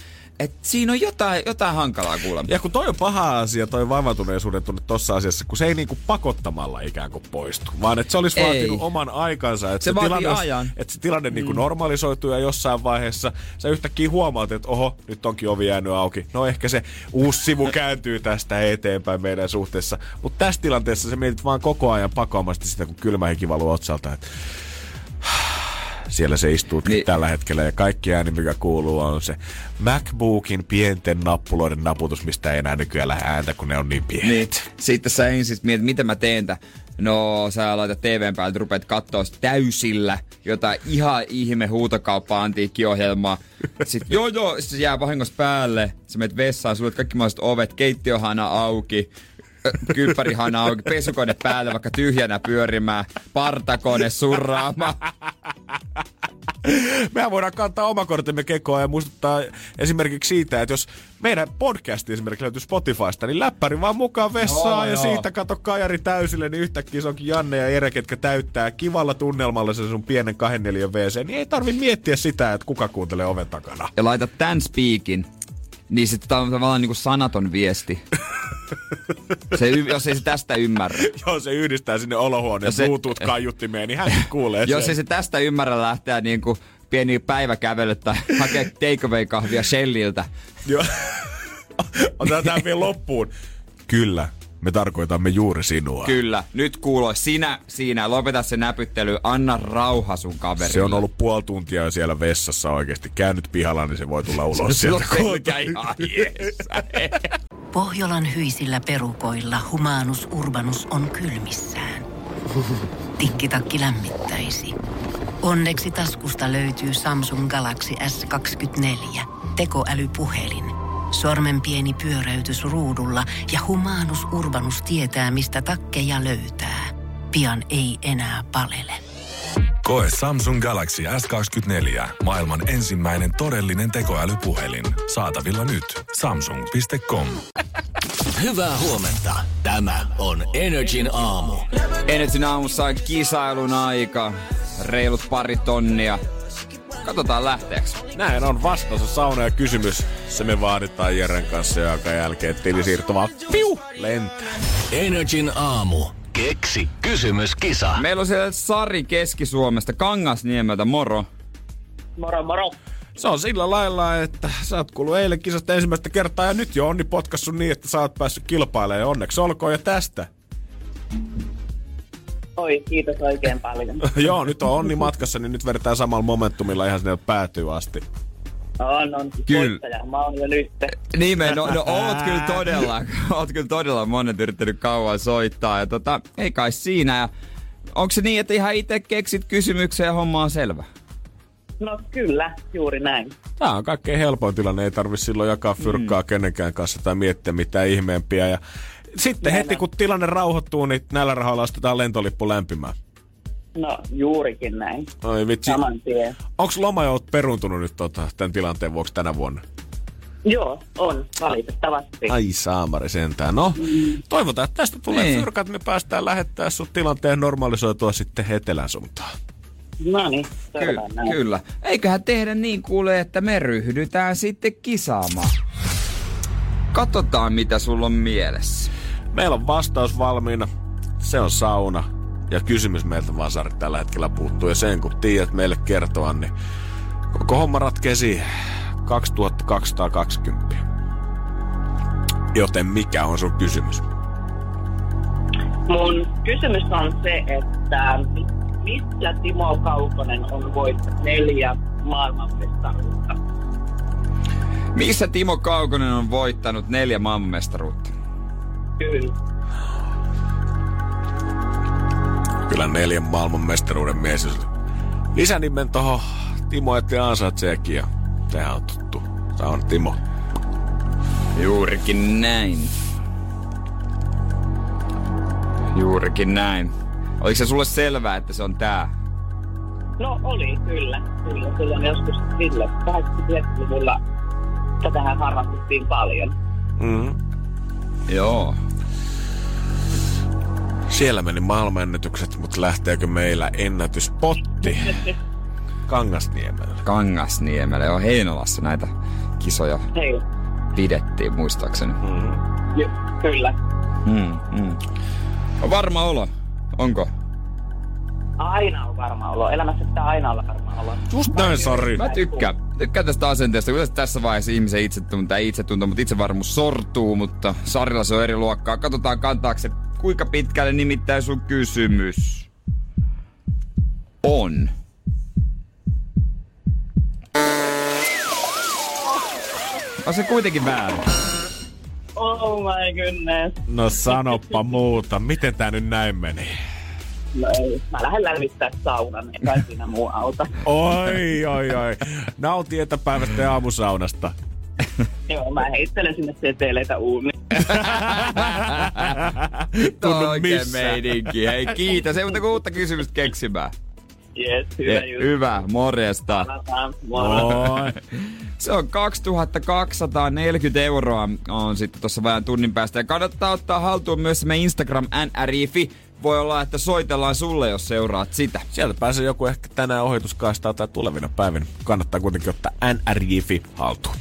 Et siinä on jotain, jotain hankalaa kuulemma. Ja kun toi on paha asia, toi vaivautuneisuuden tunne tossa asiassa, kun se ei niinku pakottamalla ikään kuin poistu, vaan että se olisi Ei. vaatinut oman aikansa. Että Se vaatii tilanne, ajan. Että se tilanne niinku normalisoituu ja jossain vaiheessa sä yhtäkkiä huomaat, että oho, nyt onkin ovi jäänyt auki. No ehkä se uusi sivu kääntyy tästä eteenpäin meidän suhteessa. Mutta tässä tilanteessa sä mietit vaan koko ajan pakoamasti sitä, kun kylmä hiki valuu otsalta. Että siellä se istuu niin. Tällä hetkellä ja kaikki ääni, mikä kuuluu, on se MacBookin pienten nappuloiden naputus, mistä ei enää nykyään lähde ääntä, kun ne on niin pienet. Niin. Sitten sä ensin mietit, miten mä teen tä. No, sä laitat TVn päälle, rupeat sit täysillä jotain ihan ihme huutokauppa antiikkiohjelmaa. Sitten joo joo, sit se jää vahingossa päälle. Sä menet vessaan, sulle kaikki mahdolliset ovet, keittiöhana auki, ö, kylppärihana auki, pesukone päälle vaikka tyhjänä pyörimään, partakone surraamaan. Mehän voidaan kantaa omakortemme kekoa ja muistuttaa esimerkiksi siitä, että jos meidän podcasti esimerkiksi löytyy Spotifysta, niin läppäri vaan mukaan vessaan Joo, ja joo. siitä kato kajari täysille, niin yhtäkkiä se onkin Janne ja Ere, ketkä täyttää kivalla tunnelmalla sen sun pienen 24 WC, niin ei tarvi miettiä sitä, että kuka kuuntelee oven takana. Ja laitat tän speakin, niin sitten tää on tavallaan niinku sanaton viesti. Se, jos ei se tästä ymmärrä. Jos se yhdistää sinne olohuoneen Ja se- Bluetooth kaiuttimeen, niin hän kuulee Jos sen. ei se tästä ymmärrä lähteä niinku pieni päiväkävely tai hakea takeaway-kahvia Shelliltä. Joo. Otetaan tämä vielä loppuun. Kyllä, me tarkoitamme juuri sinua. Kyllä, nyt kuuloi sinä siinä, lopeta se näpyttely, anna rauha sun kaverille. Se on ollut puoli tuntia siellä vessassa oikeasti. Käynyt pihalla, niin se voi tulla ulos Se on sieltä. selkä ihan. Pohjolan hyisillä perukoilla humanus urbanus on kylmissään. Tikkitakki lämmittäisi. Onneksi taskusta löytyy Samsung Galaxy S24 tekoälypuhelin. Sormen pieni pyöräytys ruudulla ja humanus urbanus tietää, mistä takkeja löytää. Pian ei enää palele. Koe Samsung Galaxy S24. Maailman ensimmäinen todellinen tekoälypuhelin. Saatavilla nyt. Samsung.com. Hyvää huomenta. Tämä on Energin aamu. Energin aamussa on kisailun aika. Reilut pari tonnia. Katsotaan lähteeksi. Näin on vastaus sauna ja kysymys. Se me vaaditaan Jeren kanssa, joka jälkeen tilisiirto vaan piu, lentää. Energin aamu. Keksi kysymyskisa. Meillä on siellä Sari Keski-Suomesta, Kangasniemeltä, moro. Moro moro. Se on sillä lailla, että sä oot kuullut eilen kisasta ensimmäistä kertaa ja nyt jo onni potkassu niin, että sä oot päässyt kilpailemaan. Onneksi olkoon ja tästä. Oi, kiitos oikein paljon. Joo, nyt on onni matkassa, niin nyt vedetään samalla momentumilla ihan sinne päätyy asti. On, on. Kyllä. Voittaja. Mä oon jo nyt. Nimen, no, no oot kyllä todella, oot kyllä todella monet yrittänyt kauan soittaa. Ja tota, ei kai siinä. Ja onko se niin, että ihan itse keksit kysymyksen ja homma on selvä? No kyllä, juuri näin. Tämä on kaikkein helpoin tilanne, ei tarvi silloin jakaa fyrkkaa mm. kenenkään kanssa tai miettiä mitään ihmeempiä. Ja sitten heti kun tilanne rauhoittuu, niin näillä rahoilla ostetaan lentolippu lämpimään. No juurikin näin. Oi vitsi. Saman tien. Onko lomajout peruntunut nyt tota, tämän tilanteen vuoksi tänä vuonna? Joo, on, valitettavasti. Ai saamari sentään. No, toivotaan, että tästä tulee Niin. fyrkat, me päästään lähettää sun tilanteen normalisoitua sitten etelän suuntaan. No niin, Ky- näin. kyllä. Eiköhän tehdä niin kuule, että me ryhdytään sitten kisaamaan. Katsotaan, mitä sulla on mielessä. Meillä on vastaus valmiina. Se on sauna. Ja kysymys meiltä vaan Sari tällä hetkellä puuttuu. Ja sen kun tiedät meille kertoa, niin koko homma ratkee siihen. 2220. Joten mikä on sun kysymys? Mun kysymys on se, että missä Timo Kaukonen on voittanut neljä maailmanmestaruutta? Missä Timo Kaukonen on voittanut neljä maailmanmestaruutta? Kyllä. Kyllä neljän maailmanmestaruuden mies. Jos Lisänimen tohon Timo ette ansaitseekin ja sehän on tuttu. Se on Timo. Juurikin näin. Juurikin näin. Oliko se sulle selvää, että se on tää? No oli, kyllä. Kyllä, silloin joskus sille 80-luvulla tätähän harrastettiin paljon. Mm-hmm. Joo. Siellä meni maailmanennätykset, mutta lähteekö meillä ennätyspotti Kangasniemellä? Kangasniemelle. Joo, Heinolassa näitä kisoja Hei, pidettiin muistaakseni. j- kyllä. Hmm, hmm. On varma olo. Onko? Aina on varma olo. Elämässä pitää aina olla varma olo. Just näin, Sari. Mä tykkään. Tykkään tästä asenteesta. Kyllä tässä vaiheessa ihmisen itsetunto, tai itsetunto, mutta itsevarmuus sortuu, mutta Sarilla se on eri luokkaa. Katsotaan kantaako se kuinka pitkälle nimittäin sun kysymys on. On se kuitenkin väärin. Oh my goodness. No sanoppa muuta. Miten tää nyt näin meni? No ei. Mä lähden lämmittää saunan, ei kai siinä muu auta. Oi, oi, oi. Nauti etäpäivästä ja aamusaunasta. Joo, mä heittelen sinne seteleitä uuniin. Tunnu Oikein missään. meininki. Hei kiitos. Ei muuta kuin uutta kysymystä keksimään. Yes, hyvä just. hyvä, morjesta. Palataan. Moro. Oi. Se on 2240 euroa on sitten tuossa vähän tunnin päästä. Ja kannattaa ottaa haltuun myös me Instagram nrifi. Voi olla, että soitellaan sulle, jos seuraat sitä. Sieltä pääsee joku ehkä tänään ohituskaistaa tai tulevina päivinä. Kannattaa kuitenkin ottaa NRJFI haltuun.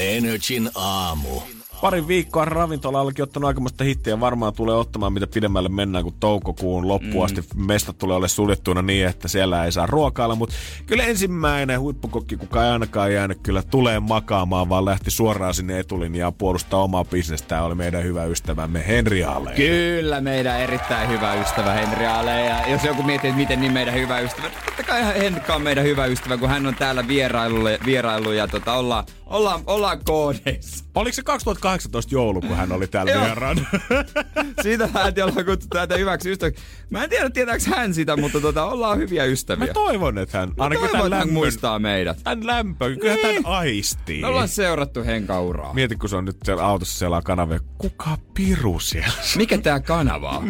Energin aamu. Pari viikkoa ravintola olikin ottanut aikamoista hittiä. Varmaan tulee ottamaan mitä pidemmälle mennään, kun toukokuun loppuun asti mestat tulee ole suljettuina niin, että siellä ei saa ruokailla. Mutta kyllä ensimmäinen huippukokki, kuka ei ainakaan jäänyt, kyllä tulee makaamaan, vaan lähti suoraan sinne etulinjaan puolustaa omaa bisnestään. Oli meidän hyvä ystävämme Henri Ale. Kyllä, meidän erittäin hyvä ystävä Henri Ale. Ja jos joku miettii, että miten niin meidän hyvä ystävä, niin totta kai Henrikka on meidän hyvä ystävä, kun hän on täällä vierailu, vierailu ja tota, ollaan, ollaan, ollaan koodeissa. Oliko se 2018 joulu, kun hän oli täällä vieraan? Siitä lähtien ollaan kutsuttu tätä hyväksi ystäväksi. Mä en tiedä, tietääkö hän sitä, mutta tota, ollaan hyviä ystäviä. Mä toivon, että hän, Mä ainakin toivon, tämän hän lämpön, muistaa meidät. tämän lämpön, kyllä Niin. tämän aistii. Me ollaan seurattu Henkauraa. Mieti, kun se on nyt siellä autossa siellä kanavia. Kuka piru siellä? Mikä tää kanava on?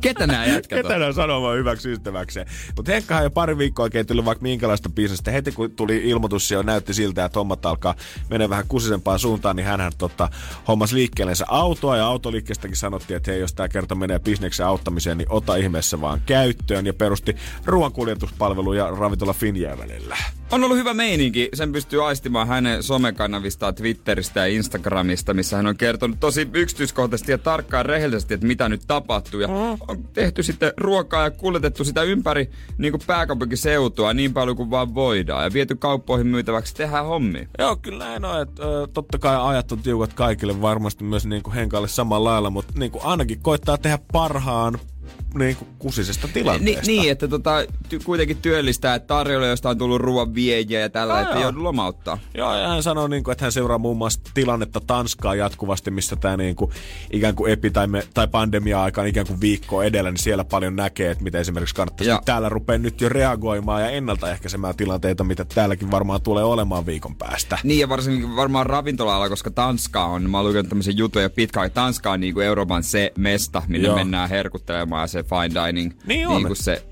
Ketä nää jätkät? Ketä nää sanomaan hyväksi ystäväkseen? Mutta Henkkahan jo pari viikkoa oikein tuli vaikka minkälaista bisnestä. Heti kun tuli ilmoitus, se jo näytti siltä, että hommat alkaa mennä vähän kusisempaan suuntaan. niin hän tota, hommas liikkeellensä autoa ja autoliikkeestäkin sanottiin, että hei, jos tämä kerta menee bisneksen auttamiseen, niin ota ihmeessä vaan käyttöön ja perusti ruoankuljetuspalveluja ravintola Finjää välillä. On ollut hyvä meininki. Sen pystyy aistimaan hänen somekanavistaan Twitteristä ja Instagramista, missä hän on kertonut tosi yksityiskohtaisesti ja tarkkaan rehellisesti, että mitä nyt tapahtuu. Ja on tehty sitten ruokaa ja kuljetettu sitä ympäri niin kuin pääkaupunkiseutua niin paljon kuin vaan voidaan. Ja viety kauppoihin myytäväksi, tehdään hommi. Joo, kyllä näin on. Että, ö, totta kai ajat on tiukat kaikille, varmasti myös niin kuin Henkalle samalla lailla, mutta niin kuin ainakin koittaa tehdä parhaan niin kuin kusisesta tilanteesta. Ni, niin, että tota, ty, kuitenkin työllistää, että tarjolla, josta on tullut ruoan viejiä ja tällä, että joo. joudu lomauttaa. Joo, ja hän sanoo, niin kuin, että hän seuraa muun muassa tilannetta Tanskaa jatkuvasti, missä tämä niin kuin, ikään kuin epi- tai, me, tai pandemia-aikaan ikään kuin viikko edellä, niin siellä paljon näkee, että mitä esimerkiksi kannattaisi Ja- täällä rupeaa nyt jo reagoimaan ja ennaltaehkäisemään tilanteita, mitä täälläkin varmaan tulee olemaan viikon päästä. Niin ja varsinkin varmaan ravintola koska Tanska on, mä oon lukenut tämmöisen jutun jo pitkään, että Tanska on niinku Euroopan se mesta, minne Joo. mennään herkuttelemaan ja se fine dining, Niin on. niinku se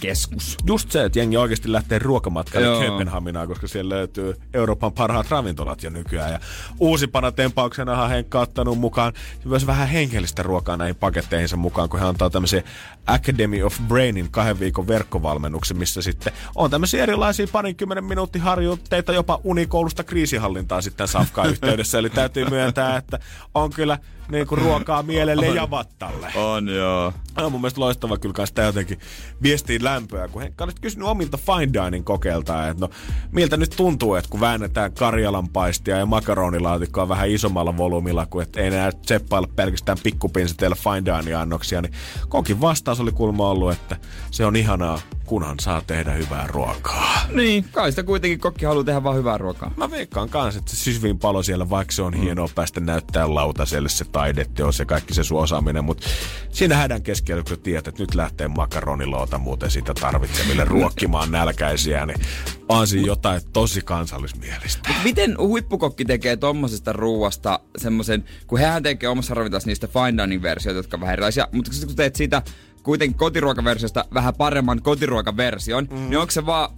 pääkeskus. Just se, että jengi oikeasti lähtee ruokamatkalle. Kööpenhaminaan, koska siellä löytyy Euroopan parhaat ravintolat jo nykyään. Ja uusipana tempauksena Henkka ottanut mukaan myös vähän henkilöstä ruokaa näihin paketteihinsa mukaan, kun hän antaa tämmöisen Academy of Brainin kahden viikon verkkovalmennuksen, missä sitten on tämmöisiä erilaisia parinkymmenen minuutin harjoitteita jopa unikoulusta kriisihallintaa sitten Safkaa yhteydessä. Eli täytyy myöntää, että on kyllä niin kuin ruokaa mielelle ja vattalle. On joo. On mun mielestä loistava kyllä tää jotenkin viestiin lämpöä, kun Henkka olit kysynyt omilta fine dining kokeiltaan, että no miltä nyt tuntuu, että kun väännetään karjalan paistia ja makaronilaatikkoa vähän isommalla volyymilla, kuin että ei enää tseppailla pelkästään pikkupinseteillä fine dining annoksia, niin kokin vastaus oli kulma ollut, että se on ihanaa, kunhan saa tehdä hyvää ruokaa. Niin, kai sitä kuitenkin kokki haluaa tehdä vaan hyvää ruokaa. Mä veikkaan kanssa, että se sysvin palo siellä, vaikka se on mm. hienoa päästä näyttää lautaselle se taideteos ja kaikki se sun osaaminen, mutta siinä hädän keskellä, kun tiedät, että nyt lähtee makaroniloota muuten sitä tarvitsemille ruokkimaan nälkäisiä, niin on siinä jotain tosi kansallismielistä. Miten huippukokki tekee tommosesta ruuasta semmoisen, kun hehän tekee omassa ravintolassa niistä fine dining versioita, jotka on vähän erilaisia, mutta kun teet siitä kuitenkin kotiruokaversiosta vähän paremman kotiruokaversion, mm. niin onko se vaan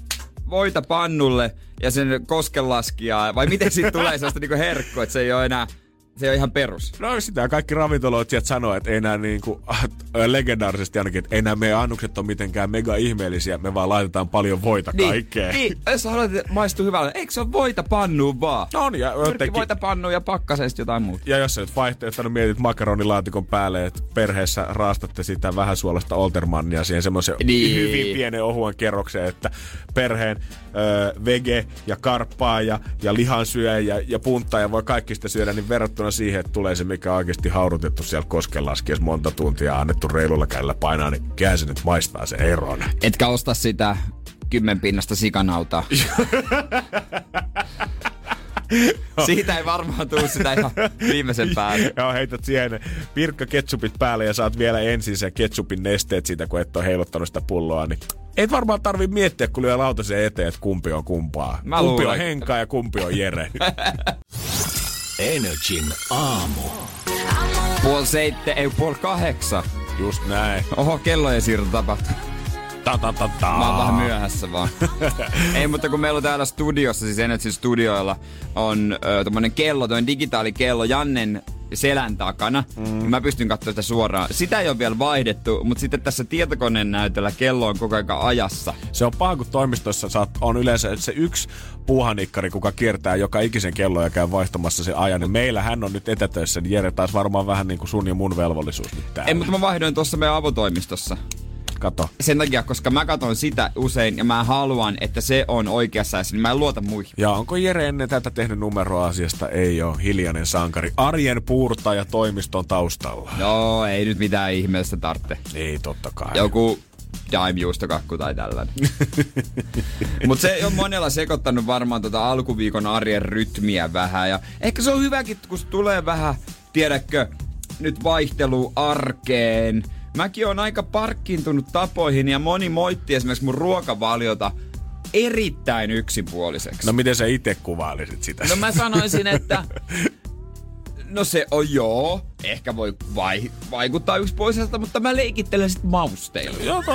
voita pannulle ja sen koskenlaskijaa, vai miten siitä tulee sellaista niinku herkkua, että se ei ole enää, se ole ihan perus? No sitä kaikki ravintoloitsijat sanoo, että ei nämä niinku, legendaarisesti ainakin, että ei nämä meidän annokset ole mitenkään mega ihmeellisiä, me vaan laitetaan paljon voita kaikkeen. Niin, jos haluat, että maistuu hyvältä, eikö se ole voita pannuun vaan? No on, ja Pyrkki jotenkin, voita pannuun ja pakkasesta jotain muuta. Ja jos sä nyt vaihtoehtona mietit makaronilaatikon päälle, että perheessä raastatte sitä vähän suolasta Oltermannia siihen semmoisen Niin. hyvin pienen ohuen kerrokseen, että perheen ö, vege ja karppaa ja, ja lihansyöjä ja, ja punttaa ja voi kaikki sitä syödä, niin verrattuna siihen, että tulee se, mikä on oikeasti haudutettu siellä koskenlaskiessa monta tuntia annettu reilulla kädellä painaa, niin kyllä se nyt maistaa se eron. Etkä osta sitä kymmenpinnasta sikanautaa. Siitä ei varmaan tule sitä ihan viimeisen päälle. Joo, heität siihen pirkka ketsupit päälle ja saat vielä ensin sen ketsupin nesteet siitä, kun et ole heiluttanut sitä pulloa, niin ei varmaan tarvi miettiä, kun lyö lautaseen eteen, että kumpi on kumpaa. Mä kumpi luulen, on Henka ja kumpi on Jere. Energin aamu. Puoli seitte, ei puoli kahdeksan. Just näin. Oho, kellojen siirto tapahtuu. Ta, ta, ta, ta. Mä oon vähän myöhässä vaan. Ei, mutta kun meillä on täällä studiossa, siis Energy studioilla, on ö, tommonen kello, toinen digitaalikello Jannen selän takana, mm. niin mä pystyn katsomaan sitä suoraan. Sitä ei ole vielä vaihdettu, mutta sitten tässä tietokoneen näytöllä kello on koko ajan ajassa. Se on paha, kun toimistossa saat, on yleensä se yksi puuhanikkari, kuka kiertää joka ikisen kello ja käy vaihtamassa se ajan. Niin meillä hän on nyt etätöissä, niin Jere taas varmaan vähän niin kuin sun ja mun velvollisuus nyt täällä. Ei, mutta mä vaihdoin tuossa meidän avotoimistossa. Kato. Sen takia, koska mä katson sitä usein ja mä haluan, että se on oikeassa ja niin mä en luota muihin. Ja onko Jere ennen tätä tehnyt numeroa asiasta? Ei ole. Hiljainen sankari. Arjen puurtaja toimiston taustalla. Joo, ei nyt mitään ihmeellistä tarvitse. Ei totta kai. Joku daim-juustokakku tai tällainen. Mutta se on monella sekoittanut varmaan tota alkuviikon arjen rytmiä vähän. Ja ehkä se on hyväkin, kun se tulee vähän, tiedätkö, nyt vaihtelu arkeen. Mäkin on aika parkkiintunut tapoihin ja moni moitti esimerkiksi mun ruokavaliota erittäin yksipuoliseksi. No miten sä itse kuvailisit sitä? No mä sanoisin, että no se on joo, ehkä voi vai, vaikuttaa yksipuoliselta, mutta mä leikittelen sit mausteilla. Joo,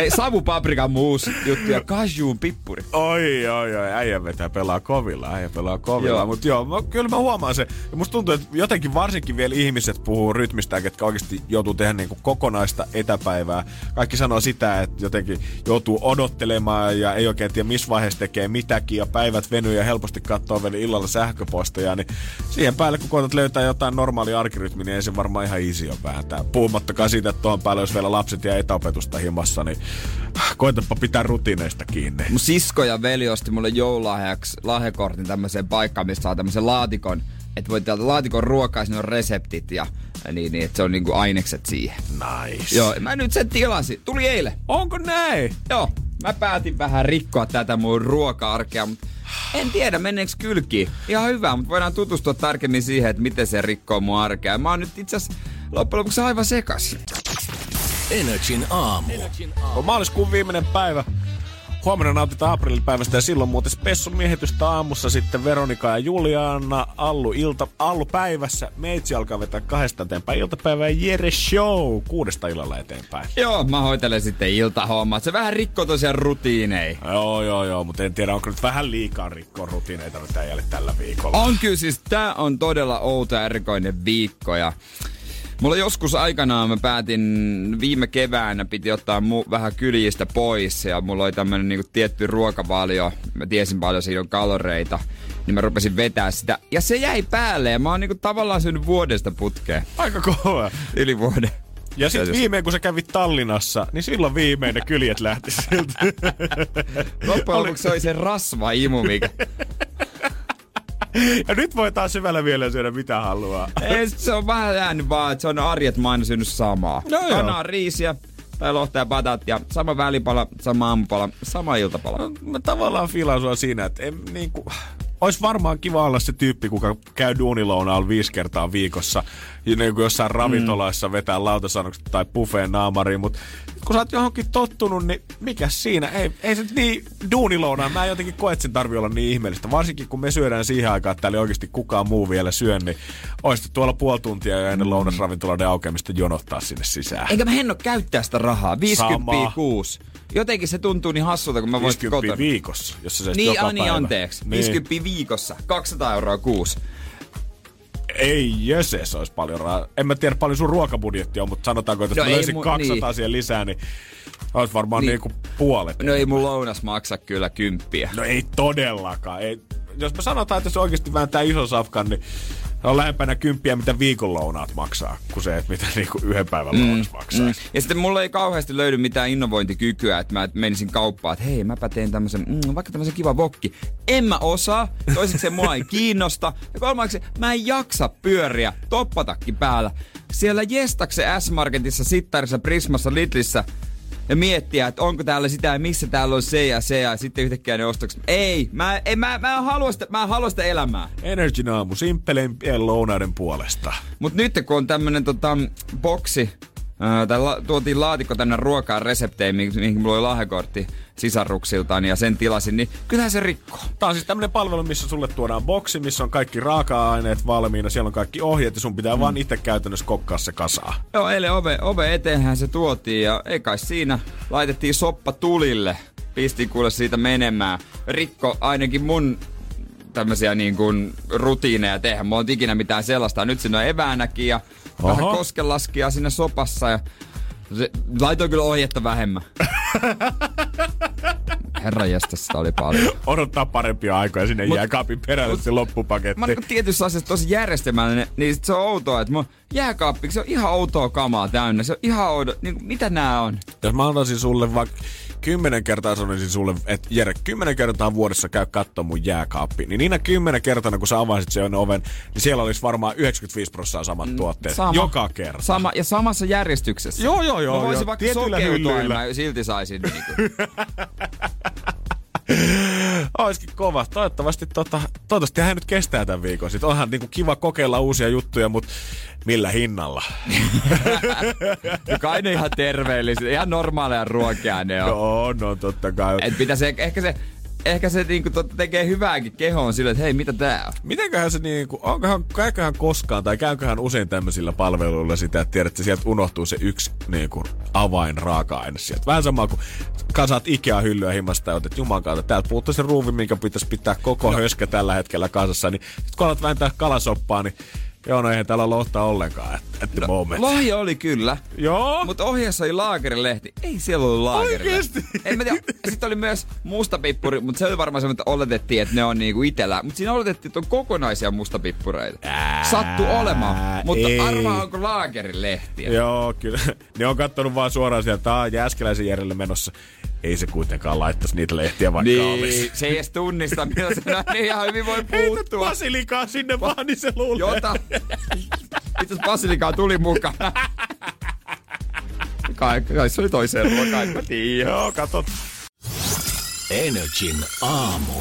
Hei, savupaprikan muus juttu ja kajuun pippuri. Oi, oi, oi, äijä vetää pelaa kovilla, äijä pelaa kovilla. Joo. Joo. Mutta joo, mä, kyllä mä huomaan se. Ja musta tuntuu, että jotenkin varsinkin vielä ihmiset puhuu rytmistä, ketkä oikeasti joutuu tehdä niinku kokonaista etäpäivää. Kaikki sanoo sitä, että jotenkin joutuu odottelemaan ja ei oikein tiedä missä vaiheessa tekee mitäkin ja päivät venyy ja helposti katsoo vielä illalla sähköposteja, niin siihen päälle kun koetat löytää jotain normaalia arkirytmiä, niin ei se varmaan ihan easy on vääntää. Puhumattakaan siitä, että tuohon päälle olisi vielä lapset ja etäopetusta himassa, niin koetapa pitää rutiineista kiinni. Mun sisko ja veli osti mulle joululahjaksi lahjakortin tämmöiseen paikkaan, missä saa tämmöisen laatikon, että voi täältä laatikon ruokaa, siinä on reseptit ja niin, niin että se on niinku ainekset siihen. Nice. Joo, mä nyt sen tilasin. Tuli eilen. Onko näin? Joo, mä päätin vähän rikkoa tätä mun ruoka-arkea, mutta en tiedä meneekö kylkiin. Ihan hyvä, mutta voidaan tutustua tarkemmin siihen, että miten se rikkoo mun arkea. Mä oon nyt itse asiassa loppujen lopuksi aivan sekaisin. Energin aamu. On maaliskuun viimeinen päivä. Huomenna nautitaan aprillipäivästä ja silloin muuten Spessun miehitystä aamussa sitten Veronika ja Juliana Allu, ilta, Allu päivässä. Meitsi alkaa vetää kahdesta eteenpäin iltapäivää ja Jere Show kuudesta illalla eteenpäin. Joo, mä hoitelen sitten iltahommat. Se vähän rikkoo tosiaan rutiinei. Joo, joo, joo, mutta en tiedä, onko nyt vähän liikaa rikkoa rutiineita nyt äijälle tällä viikolla. On kyllä siis, tää on todella outo ja erikoinen viikko ja Mulla joskus aikanaan mä päätin viime keväänä piti ottaa mu- vähän kyljistä pois ja mulla oli tämmönen niinku tietty ruokavalio. Mä tiesin paljon siinä on kaloreita. Niin mä rupesin vetää sitä. Ja se jäi päälle ja mä oon niinku tavallaan syönyt vuodesta putkeen. Aika kova. Yli vuoden. Ja sitten viimein, kun sä kävit Tallinnassa, niin silloin viimein ne kyljet lähti siltä. Loppujen lopuksi se oli se rasvaimu, mikä... ja nyt voi taas syvällä vielä syödä mitä haluaa. Ei, se on vähän jäänyt vaan, että se on arjet syönyt samaa. No. Kanaa, riisiä, tai lohta ja. Sama välipala, sama aamupala, sama iltapala. No, mä tavallaan fiilaan sua siinä, että en, niinku, olisi varmaan kiva olla se tyyppi, kuka käy duunilounaalla viisi kertaa viikossa. Ja niin kuin jossain ravintolaissa vetää lautasannokset tai buffeen naamariin, mutta kun sä oot johonkin tottunut, niin mikä siinä? Ei, ei se niin duunilounaa. Mä en jotenkin koe, että sen tarvii olla niin ihmeellistä. Varsinkin kun me syödään siihen aikaan, että täällä ei oikeasti kukaan muu vielä syö, niin oisit tuolla puoli tuntia jo ennen lounasravintoloiden aukeamista jonottaa sinne sisään. Eikä mä en oo käyttää sitä rahaa. 50 Sama. kuusi. Jotenkin se tuntuu niin hassulta, kun mä voin 50 kotona. viikossa, jos sä Niin, joka niin päivä. anteeksi. Niin. 50 viikossa. 200 euroa kuusi. Ei jöse, se olisi paljon rahaa. En mä tiedä paljon sun ruokabudjetti on, mutta sanotaanko, että jos No mä löysin mu- 200 niin. siihen lisää, niin olisi varmaan Niin. niin. niinku puolet. No ei mun lounas maksa kyllä kymppiä. No ei todellakaan. Ei. Jos me sanotaan, että se oikeasti vääntää ison safkan, niin on lähempänä kymppiä, mitä viikon lounaat maksaa, kuin se, että mitä niinku yhden päivän mm, lounas maksaa. Mm. Ja sitten mulla ei kauheasti löydy mitään innovointikykyä, että mä menisin kauppaan, että hei, mäpä teen tämmöisen, mm, vaikka tämmöisen kiva vokki. En mä osaa, toiseksi mua ei kiinnosta, ja kolmanneksi mä en jaksa pyöriä toppatakki päällä. Siellä Jestakse S-Marketissa, Sittarissa, Prismassa, Lidlissä ja miettiä, että onko täällä sitä ja missä täällä on se ja se ja sitten yhtäkkiä ne ostokset. Ei, mä, ei, mä, mä, en halua sitä, mä en halua sitä elämää. Energy aamu simppelempien lounaiden puolesta. Mut nyt kun on tämmönen tota, boksi, tai la, tuotiin laatikko tänne ruokaan resepteihin, mihin, mulla oli lahjakortti sisaruksiltaan ja sen tilasin, niin kyllähän se rikkoo. Tää on siis tämmönen palvelu, missä sulle tuodaan boksi, missä on kaikki raaka-aineet valmiina, siellä on kaikki ohjeet ja sun pitää mm. vaan itse käytännössä kokkaa se kasaa. Joo, eilen ove, ove eteenhän se tuotiin ja ei kai siinä laitettiin soppa tulille. Pistin kuule siitä menemään. Rikko ainakin mun tämmöisiä niin kuin rutiineja tehdä. Mulla on ikinä mitään sellaista. Nyt siinä on eväänäkin ja Oho. vähän koskelaskia siinä sopassa ja se laitoin kyllä ohjetta vähemmän. Herra sitä oli paljon. Odottaa parempia aikoja sinne Mut- jääkaapin perälle se loppupaketti. Mä oon tietyssä asiassa tosi järjestelmällinen, niin sit se on outoa, että mun jääkaappi, se on ihan outoa kamaa täynnä. Se on ihan outo, niin mitä nää on? Jos mä antaisin sulle vaikka kymmenen kertaa sanoisin sulle, että Jere, kymmenen kertaa vuodessa käy katsoa mun jääkaappi, niin niinä kymmenen kertana, kun sä avaisit sen oven, niin siellä olisi varmaan 95 prosenttia samat tuotteet. Mm, Sama. Joka kerta. Sama, ja samassa järjestyksessä. Joo, joo, joo, Mä voisin joo. vaikka sokeutua mä silti saisin niinku. Olisikin kova. Toivottavasti, tota, toivottavasti hän nyt kestää tämän viikon. Sitten onhan niinku kiva kokeilla uusia juttuja, mutta millä hinnalla? Kai ne ihan terveellisiä, ihan normaaleja ruokia ne on. No, no totta kai. Et pitäisi, ehkä se ehkä se niinku totta tekee hyvääkin kehoon silleen, että hei, mitä tää on? Mitenköhän se niinku, onkohan, käyköhän koskaan tai käyköhän usein tämmöisillä palveluilla sitä, että tiedät, että sieltä unohtuu se yksi niinku, avain raaka-aine sieltä. Vähän sama kuin kasaat Ikea-hyllyä himmasta ja otet juman kautta. Täältä puuttuu se ruuvi, minkä pitäisi pitää koko no. höskä tällä hetkellä kasassa. Niin sit kun alat vääntää kalasoppaa, niin Joo, no eihän täällä lohta ollenkaan, at, at the no, moment. Lohja oli kyllä. Joo. Mutta ohjeessa oli laakerilehti. Ei siellä ollut laakerilehti. Oikeesti? En mä tiedä. Sitten oli myös mustapippuri, mutta se oli varmaan semmoinen, että oletettiin, että ne on niinku itellä. Mutta siinä oletettiin, että on kokonaisia mustapippureita. Ää, Sattu olemaan. Mutta ei. arvaa, onko laakerilehtiä. Joo, kyllä. Ne on kattonut vaan suoraan sieltä, tää on Jääskeläisen järjelle menossa. Ei se kuitenkaan laittaisi niitä lehtiä vaikka olisi. Niin, se ei edes tunnista, millä se näin niin ihan hyvin voi Heität puuttua. basilikaa sinne vaan, niin se luulee. Jota. Itse asiassa basilikaa tuli mukaan. Kai, kai se oli toiseen ruokaan, en mä tiedä. Joo, katot. Energin aamu.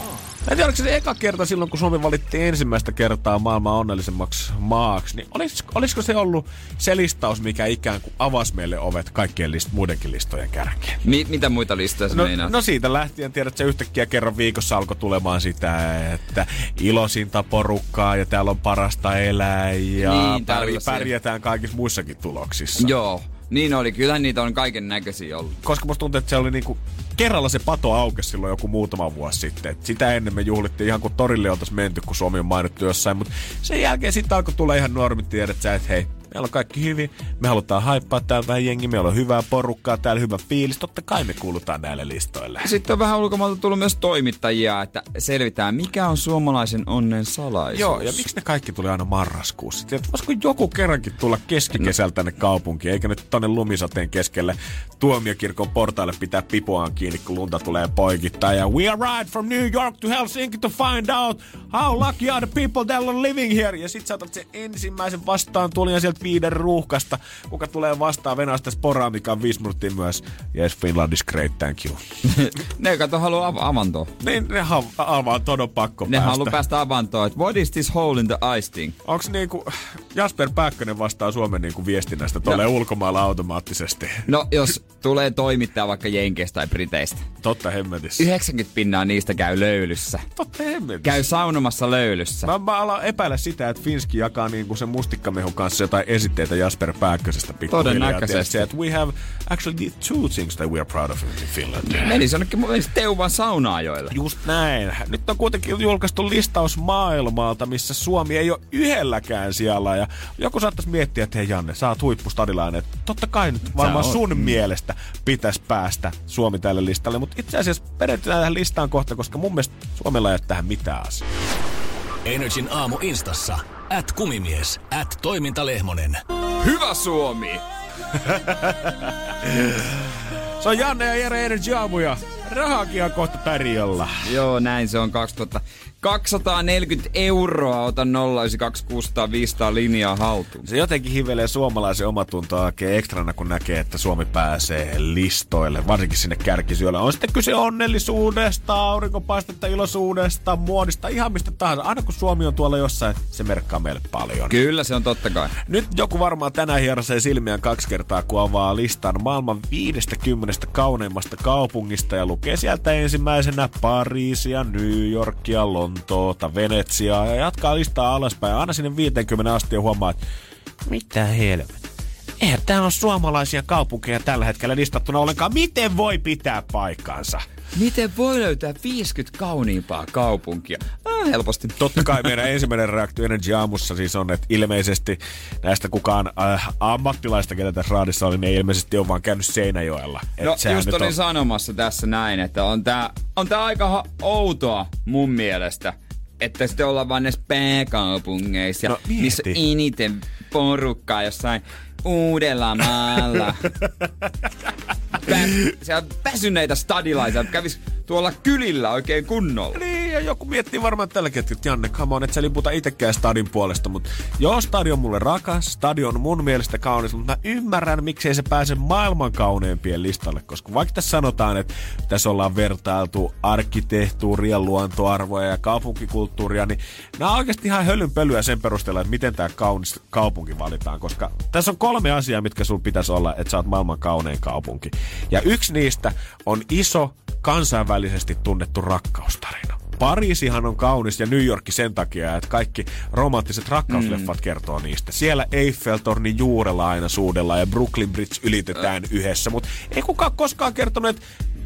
En tiedä, oliko se eka kerta silloin, kun Suomi valittiin ensimmäistä kertaa maailman onnellisemmaksi maaksi, niin olis, olisiko se ollut se listaus, mikä ikään kuin avasi meille ovet kaikkien list, muidenkin listojen kärkeen? Mi- mitä muita listoja No, meinaat? no siitä lähtien tiedät, että se yhtäkkiä kerran viikossa alkoi tulemaan sitä, että iloisinta porukkaa ja täällä on parasta elää ja Niin, pär- pärjätään kaikissa muissakin tuloksissa. Joo, niin oli. Kyllä niitä on kaiken näköisiä ollut. koska musta tuntuu, että se oli niinku kerralla se pato aukesi silloin joku muutama vuosi sitten. Et sitä ennen me juhlittiin ihan kuin torille oltaisiin menty, kun Suomi on mainittu jossain. Mutta sen jälkeen sitten alkoi tulla ihan normit tiedät sä, että hei, meillä on kaikki hyvin. Me halutaan haippaa täällä vähän jengi, meillä on hyvää porukkaa, täällä hyvä fiilis. Totta kai me kuulutaan näille listoille. Sitten on vähän ulkomailta tullut myös toimittajia, että selvitään, mikä on suomalaisen onnen salaisuus. Joo, ja miksi ne kaikki tuli aina marraskuussa? Tiedät, voisiko joku kerrankin tulla keskikesällä tänne kaupunkiin, eikä nyt tonne lumisateen keskelle tuomiokirkon portaille pitää pipoaan kiinni, kun lunta tulee poikittaa. Ja we arrived from New York to Helsinki to find out how lucky are the people that are living here. Ja sit sä otat sen ensimmäisen vastaan tulijan sieltä viiden ruuhkasta, kuka tulee vastaan venäläistä sporaa, mikä on viisi minuuttia myös. Yes, Finland is great, thank you. ne kato haluaa av- avantoa. niin ne ha- avaa todon pakko Ne päästä. haluaa päästä avantoon, että what is this hole in the ice thing? Onks niinku Jasper Pääkkönen vastaa Suomen niinku viestinnästä tuolle No. ulkomailla automaattisesti? No, jos tulee toimittaja vaikka Jenkeistä tai Briteistä. Totta hemmetissä. 90 pinnaa niistä käy löylyssä. Totta hemmetissä. Käy saunomassa löylyssä. Mä, mä alan epäillä sitä, että Finski jakaa niinku sen mustikkamehun kanssa jotain esitteitä Jasper Pääkkösestä pikkuhiljaa. Todennäköisesti. Että we have actually the two things that we are proud of in Finland. Menisi jonnekin menisi Teuvan saunaajoille. Just näin. Nyt on kuitenkin julkaistu listaus maailmalta, missä Suomi ei ole yhdelläkään siellä. Ja joku saattaisi miettiä, että hei Janne, sä oot huippustadilainen. Että Totta kai nyt varmaan sun mielestä pitäisi päästä Suomi tälle listalle. Mutta itse asiassa perehdytään tähän listaan kohta, koska mun mielestä Suomella ei ole tähän mitään asiaa. Energin aamu instassa. At kumimies. At toimintalehmonen. Hyvä Suomi! Se on Janne ja Jere Energy aamuja. Rahakin on kohta tarjolla. Joo, näin se on 2000. 240 euroa, ota 092 500 linjaa haltuun. Se jotenkin hivelee suomalaisen omatuntoa oikein ekstrana, kun näkee, että Suomi pääsee listoille, varsinkin sinne kärkisyöllä. On sitten kyse onnellisuudesta, aurinkopaistetta, iloisuudesta, muodista, ihan mistä tahansa. Aina kun Suomi on tuolla jossain, se merkkaa meille paljon. Kyllä se on totta kai. Nyt joku varmaan tänään hierasee silmiään kaksi kertaa, kun avaa listan maailman 50 kauneimmasta kaupungista ja lukee sieltä ensimmäisenä Pariisia, New Yorkia, Lontoota, Venetsiaa ja jatkaa listaa alaspäin. Aina sinne 50 asti ja huomaa, että mitä helvet. Eihän täällä ole suomalaisia kaupunkeja tällä hetkellä listattuna ollenkaan. Miten voi pitää paikkaansa? Miten voi löytää 50 kauniimpaa kaupunkia? Ah, helposti. Totta kai meidän ensimmäinen reaktio Energy aamussa siis on, että ilmeisesti näistä kukaan äh, ammattilaista, ketä tässä raadissa oli, niin ei ilmeisesti ole vaan käynyt Seinäjoella. Et No just olin on- sanomassa tässä näin, että on tää, on tää aika outoa mun mielestä, että sitten ollaan vaan näissä pääkaupungeissa, No, missä on eniten porukkaa jossain Uudellamaalla. Pä- siellä väsyneitä stadilaisia, kävis tuolla kylillä oikein kunnolla. Niin, ja joku miettii varmaan tällä hetkellä, että Janne, come on, et sä liputa itekään stadin puolesta, mutta joo, stadion on mulle rakas, stadion on mun mielestä kaunis, mutta mä ymmärrän, miksei se pääse maailman kauneimpien listalle, koska vaikka tässä sanotaan, että tässä ollaan vertailtu arkkitehtuuria, luontoarvoja ja kaupunkikulttuuria, niin nämä on oikeasti ihan hölynpölyä sen perusteella, että miten tämä kaunis kaupunki valitaan, koska tässä on kolme asiaa, mitkä sulla pitäisi olla, että sä oot maailman kaunein kaupunki. Ja yksi niistä on iso, kansainvälisesti tunnettu rakkaustarina. Pariisihan on kaunis ja New York sen takia, että kaikki romanttiset rakkausleffat mm. kertoo niistä. Siellä Eiffeltorni juurella aina suudellaan ja Brooklyn Bridge ylitetään äh. yhdessä, mutta ei kukaan koskaan kertonut, että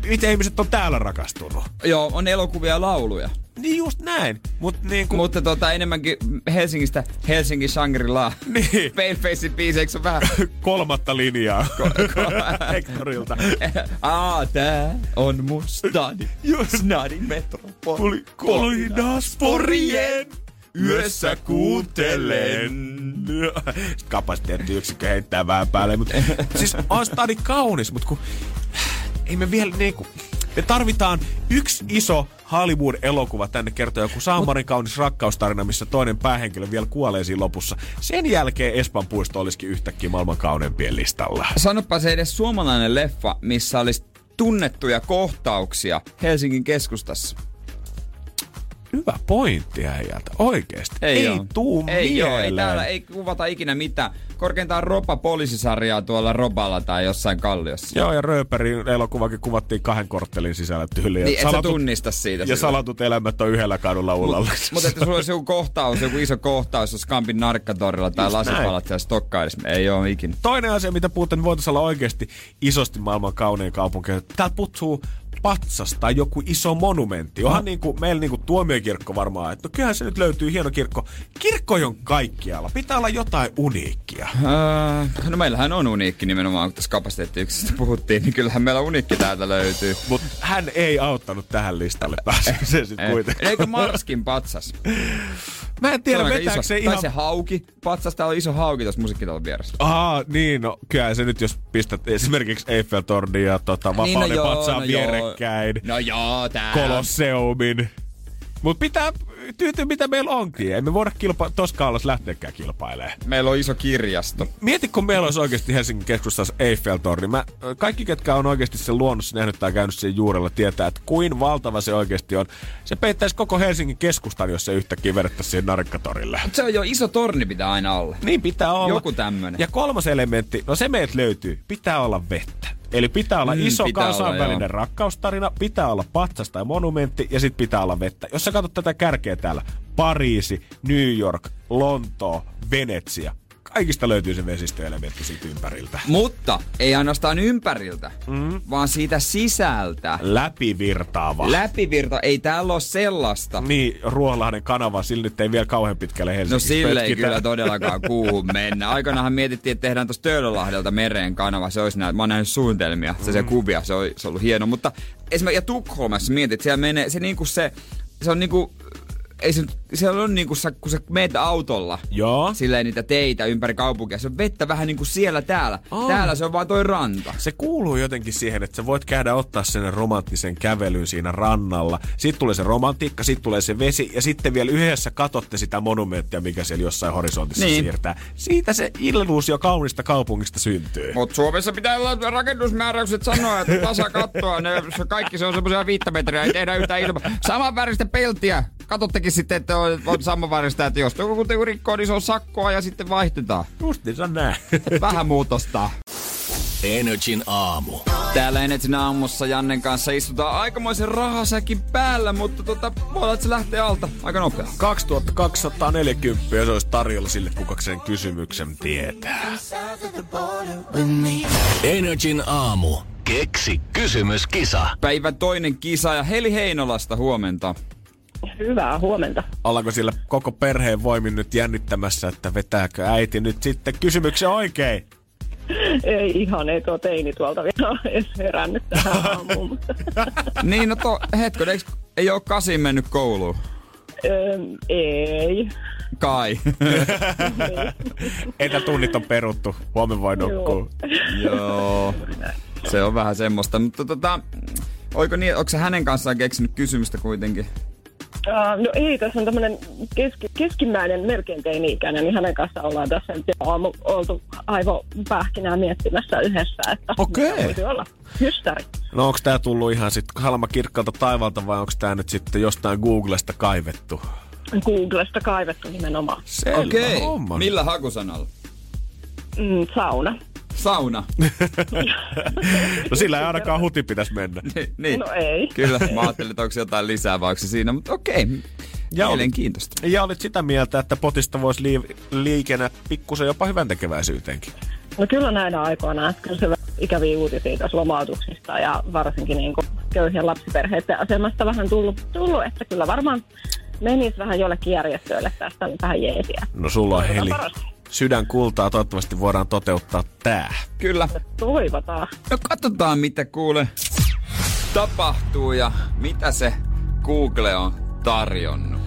miten ihmiset on täällä rakastunut. Joo, on elokuvia ja lauluja. Niin just näin. Mut niin kun... Mutta tota, enemmänkin Helsingistä Helsingin Shangri-La. Niin. Palefacein biiseiksi on vähän... Kolmatta linjaa. Hectorilta. Aa, tää on mun stadi. Just. Snadi metropoli. Poli, kolinasporien yössä kuuntelen. Kapasiteettiyksikkö heittää vähän päälle. Mutta siis on stadi kaunis, mutta kun ei me vielä niinku... Me tarvitaan yksi iso Hollywood-elokuva tänne kertoo joku Saamarin kaunis rakkaustarina, missä toinen päähenkilö vielä kuolee siinä lopussa. Sen jälkeen Espan puisto olisikin yhtäkkiä maailman kauneimpien listalla. Sanopa se edes suomalainen leffa, missä olisi tunnettuja kohtauksia Helsingin keskustassa. Hyvä pointti äijältä, oikeesti. Ei, ei oo. tuu ei, joo, ei täällä ei kuvata ikinä mitään. Korkeintaan Ropa poliisisarjaa tuolla Roballa tai jossain kalliossa. Joo, ja Rööperin elokuvakin kuvattiin kahden korttelin sisällä tyyliin. Niin, et sä tunnista siitä. Ja silloin. salatut elämät on yhdellä kadulla ullalla. Mutta että sulla olisi joku kohtaus, joku iso kohtaus, jos Kampin narkkatorilla tai lasipalat siellä Stokkaidessa. Ei oo ikinä. Toinen asia, mitä puhutaan, niin voitaisiin olla oikeasti isosti maailman kaunein kaupunki. Täältä putsuu patsas tai joku iso monumentti. Onhan niin kuin, meillä niin kuin tuomiokirkko varmaan, että no kyllähän se nyt löytyy hieno kirkko. Kirkko on kaikkialla. Pitää olla jotain uniikkia. Öö, no meillähän on uniikki nimenomaan, kun tässä kapasiteettiyksestä puhuttiin, niin kyllähän meillä uniikki täältä löytyy. Mutta hän ei auttanut tähän listalle. Pääsikö se sitten Eh, kuitenkin? Eikö Marskin patsas? Mä en tiedä, vetääkö se Tai ihan... se hauki. Patsas, täällä on iso hauki tuossa musiikkitalon vieressä. Aa, niin, no kyllä se nyt, jos pistät esimerkiksi Eiffeltornin ja tota, Vapauden Niin, no joo, patsaan no joo. vierekkäin, No joo, tää. Kolosseumin. Mut pitää tyytyä, mitä meillä onkin. Ei me voida kilpa- tossa skaalassa lähteäkään kilpailemaan. Meillä on iso kirjasto. Mieti, kun meillä olisi oikeasti Helsingin keskustassa Eiffeltorni. Mä, kaikki, ketkä on oikeasti sen luonnossa nähnyt tai käynyt sen juurella, tietää, että kuin valtava se oikeasti on. Se peittäisi koko Helsingin keskustan, jos se yhtäkkiä vedettäisiin siihen narkkatorille. Mut se on jo iso torni pitää aina olla. Niin pitää olla. Joku tämmönen. Ja kolmas elementti, no se meiltä löytyy, pitää olla vettä. Eli pitää olla Mm, iso pitää kansainvälinen olla, joo. rakkaustarina, pitää olla patsas tai monumentti ja sitten pitää olla vettä. Jos sä katsot tätä kärkeä täällä, Pariisi, New York, Lontoo, Venetsia, kaikista löytyy se vesistöelementti siitä ympäriltä. Mutta ei ainoastaan ympäriltä, mm. vaan siitä sisältä. Läpivirtaava. Läpivirta, ei täällä ole sellaista. niin, Ruoholahden kanava, sillä nyt ei vielä kauhean pitkälle No Helsingissä sille ei kyllä todellakaan kuuhun mennä. Aikanaanhan mietittiin, että tehdään tuosta Töölönlahdelta mereen kanava. Se olisi näin, mä oon nähnyt suunnitelmia, se, se kuvia, se, oli, se on ollut hieno. Mutta esimerkiksi ja Tukholmassa mietit, että siellä menee, se niinku se, se on niinku, ei se, nyt- siellä on niinku, sä, kun sä meet autolla, Joo. silleen niitä teitä ympäri kaupunkia, se on vettä vähän niinku siellä täällä. Aa. Täällä se on vaan toi ranta. Se kuuluu jotenkin siihen, että sä voit käydä ottaa sen romanttisen kävelyn siinä rannalla. Sitten tulee se romantiikka, sitten tulee se vesi ja sitten vielä yhdessä katsotte sitä monumenttia, mikä siellä jossain horisontissa Niin. siirtää. Siitä se illuusio kaunista kaupungista syntyy. Mutta Suomessa pitää olla rakennusmääräykset sanoa, että tasa kattoa, ne, se kaikki se on semmoisia viittä metriä, ei tehdä yhtään ilmaa. Saman väristä peltiä. Katottekin sitten, että on, on saman väristä, että jos joku joku rikkoo, niin se on sakkoa ja sitten vaihdetaan. Just se on näin. Vähän muutosta. Energin aamu. Täällä Energin aamussa Jannen kanssa istutaan aikamoisen rahasäkin päällä, mutta tota, voi olla, että se lähtee alta aika nopea. 2240 ja se olisi tarjolla sille, kuka sen kysymyksen tietää. Energin aamu. Keksi kysymyskisa. Päivän toinen kisa ja Heli Heinolasta huomenta. Hyvää huomenta. Ollaanko siellä koko perheen voimin nyt jännittämässä, että vetääkö äiti nyt sitten kysymyksen oikein? Ei ihan, ei tuo teini tuolta vielä edes herännyt tähän aamuun, mutta Niin, no to, hetkö, eikö, ei ole kasin mennyt kouluun? öö, ei. Kai. Etätunnit on peruttu. Huomenna voi nukkua. Joo. Se on vähän semmoista, mutta tota, oiko niin, onko se hänen kanssaan keksinyt kysymystä kuitenkin? Uh, no ei, tässä on tämmöinen keski, keskimmäinen, melkein teini-ikäinen, niin hänen kanssa ollaan tässä nyt jo aamu oltu aivopähkinää miettimässä yhdessä, että Okei. voisi olla hystäri. No onko tää tullut ihan sit halma kirkkaalta taivalta vai onko tää nyt sitten jostain Googlesta kaivettu? Googlesta kaivettu nimenomaan. Selvä homma. Millä hakusanalla? Mm, sauna. Sauna. No sillä ei ainakaan huti pitäisi mennä. Ni- niin. No ei. Kyllä, mä ajattelin, että onko jotain lisää vai onko se siinä, mutta okei. Ja olit, Mielenkiintoista. ja olit sitä mieltä, että potista voisi lii- liikennä pikkusen jopa hyvän tekeväisyyteenkin. No kyllä näinä aikoina, että kyllä se ikäviä uutisia tuossa lomautuksista ja varsinkin niin kuin köyhien lapsiperheiden asemasta vähän tullut, tullut, että kyllä varmaan menisi vähän jollekin järjestöille tästä niin vähän jeesiä. No sulla on heli. Sydän kultaa, toivottavasti voidaan toteuttaa tää. Kyllä. Toivotaan. No katsotaan, mitä kuule tapahtuu ja mitä se Google on tarjonnut.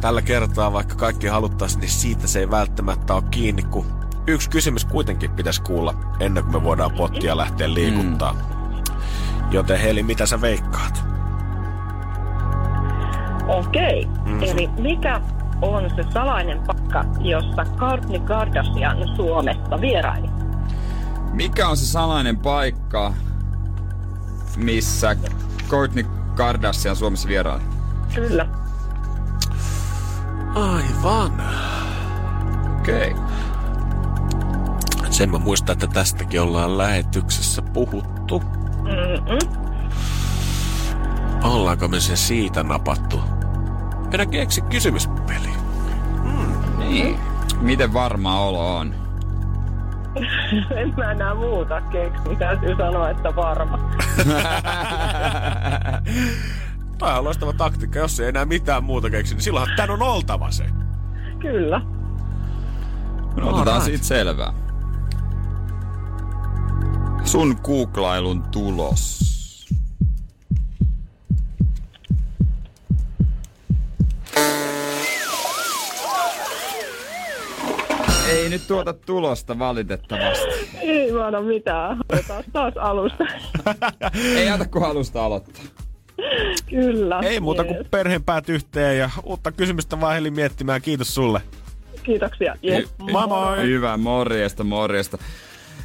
Tällä kertaa, vaikka kaikki haluttaisiin, niin siitä se ei välttämättä ole kiinni, kun yksi kysymys kuitenkin pitäisi kuulla ennen kuin me voidaan pottia lähteä liikuttaa. Mm. Joten Heli, mitä sä veikkaat? Okei. Mm. Eli mikä on se salainen paikka, jossa Kourtney Kardashian Suomesta vieraili? Mikä on se salainen paikka, missä Kourtney Kardashian Suomessa vieraili? Kyllä. Aivan. Okei. Okay. Sen mä muistan, että tästäkin ollaan lähetyksessä puhuttu. Mm-mm. Ollaanko me se siitä napattu? Enää keksi kysymyspeli. Niin. Miten varma olo on? en mä enää muuta keksi. Täytyy sanoa, että varma. Tämä on loistava taktiikka. Jos ei enää mitään muuta keksi, niin silloinhan tän on oltava se. Kyllä. No, otetaan Alright. siitä selvää. Sun googlailun tulos. Ei nyt tuota tulosta valitettavasti. Ei vaan mitään. Otetaan taas alusta. Ei auta kun alusta aloittaa. Kyllä. Ei muuta kuin Jees. perheenpäät yhteen ja uutta kysymystä vaan Heli miettimään. Kiitos sulle. Kiitoksia. Yes. Moi moi! Hyvä, morjesta, morjesta.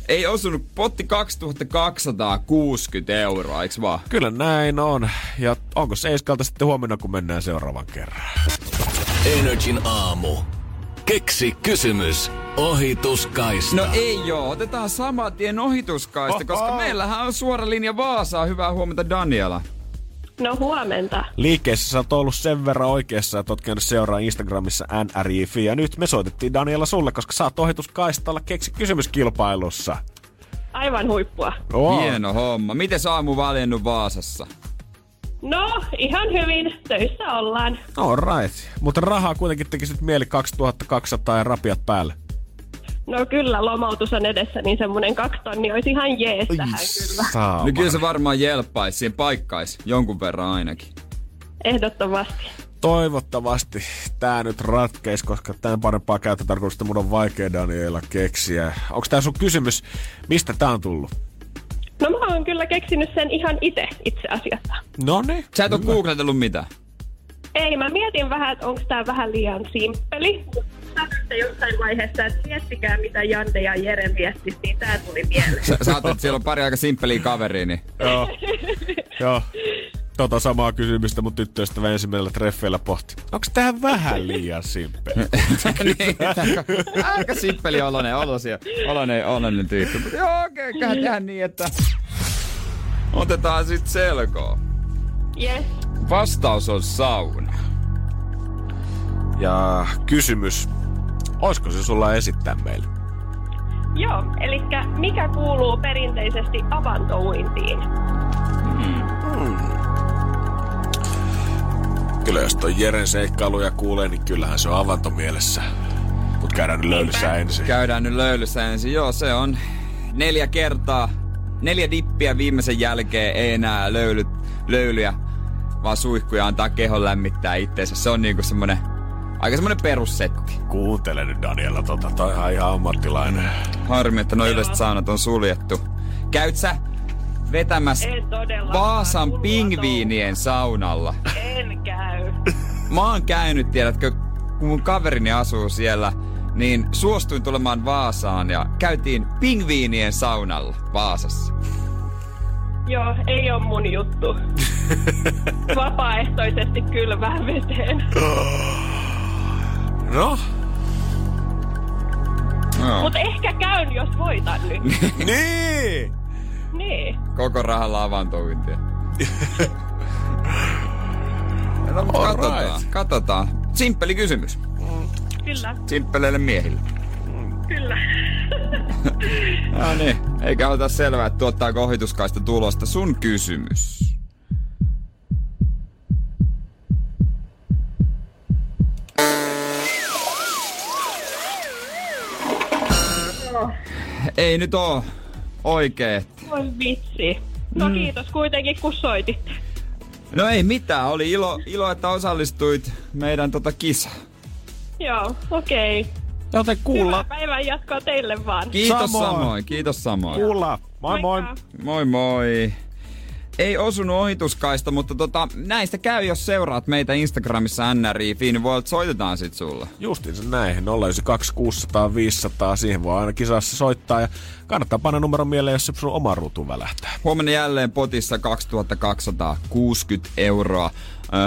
Ei osunut potti 2260 euroa, eiks vaan? Kyllä näin on. Ja onko Seiskalta sitten huomenna, kun mennään seuraavan kerran? Energin aamu. Keksi kysymys. Ohituskaista. No ei joo, otetaan saman tien ohituskaista, koska Oho. meillähän on suora linja Vaasaa. Hyvää huomenta Daniela. No huomenta. Liikkeessä sä oot ollut sen verran oikeassa, että oot käynyt seuraa Instagramissa NRIFI. Ja nyt me soitettiin Daniela sulle, koska sä oot ohituskaistalla keksi kysymyskilpailussa. Aivan huippua. Oh. Hieno homma. Miten aamu valjennut Vaasassa? No, ihan hyvin. Töissä ollaan. All right. Mutta rahaa kuitenkin tekisit mieli 2200 ja rapiat päälle. No kyllä, lomautus on edessä, niin semmonen kaksi tonni olisi ihan jees tähän kyllä. Saama. No kyllä se varmaan jelppaisi, siihen paikkaisi jonkun verran ainakin. Ehdottomasti. Toivottavasti tää nyt ratkeis, koska tämän parempaa käyttötarkoitusta mun on vaikea Daniela keksiä. Onko tää sun kysymys, mistä tää on tullut? No mä oon kyllä keksinyt sen ihan itse itse asiassa. No niin. Sä et ole googletellut mitään. Ei, mä mietin vähän, että onko tää vähän liian simppeli. Sanoitte jossain vaiheessa, että miettikää mitä Jante ja Jere miettis, niin tää tuli mieleen. Sä, sä ajattelet, että siellä on pari aika simppeliä kaveria, niin... Joo. Joo. Tota samaa kysymystä mun tyttöystävä ensimmäisellä treffeillä pohti. Onko tää vähän liian simppeli? niin aika, aika simppeli oloinen, olosia, oloinen, oloinen tyyppi. Mutta joo, okei, okay, tehdä niin, että... Otetaan sit selkoa. Yes. Vastaus on sauna. Ja kysymys, oisko se sulla esittää meille? Joo, eli mikä kuuluu perinteisesti avantouintiin? Kyllä jos toi Jeren seikkailuja kuulee, niin kyllähän se on avantomielessä. Mut käydään nyt löylyssä ensin. Käydään nyt löylyssä ensin. Joo, se on neljä kertaa. Neljä dippiä viimeisen jälkeen ei enää löyly, löylyjä, vaan suihkuja antaa kehon lämmittää itteensä. Se on niinku semmonen, aika semmonen perussetti. Kuuntele nyt Daniela tota, toi on ihan ammattilainen. Harmi, että nuo yleiset saunat on suljettu. Käyt sä vetämässä. Vaasan pingviinien saunalla? En käy. Mä oon käynyt, tiedätkö, kun mun kaverini asuu siellä, niin suostuin tulemaan Vaasaan ja käytiin pingviinien saunalla Vaasassa. Joo, ei ole mun juttu. Vapaaehtoisesti kylmään veteen. No, Joo. Mutta ehkä käyn, jos voitan nyt. niin! Niin. Koko rahalla avantouintia. no, katsotaan, right. katsotaan. Simppeli kysymys. Kyllä, Simppeleille miehille. kyllä. No niin, eikä ota selvää, että tuottaako ohituskaista tulosta. Sun kysymys. Ei nyt oo oikeet. Voi vitsi. No kiitos kuitenkin, kun soititte. No ei mitään, oli ilo, ilo että osallistuit meidän tota kisaan. Joo, okei. Okay. Joten Hyvää kuulla, päivän jatkoa teille vaan. Kiitos Samoin. samoin, kiitos samoin. kuulla. Moi moi. Moikka. Moi moi. Ei osunut ohituskaista, mutta tota, näistä käy, jos seuraat meitä Instagramissa NRI, niin voi että soitetaan sit sulle. Justiinsa näin. 092 600 500. Siihen voi aina kisassa soittaa. Ja kannattaa panna numero mieleen, jos se sun oma ruutu välähtää. Huomenna jälleen potissa 2260 euroa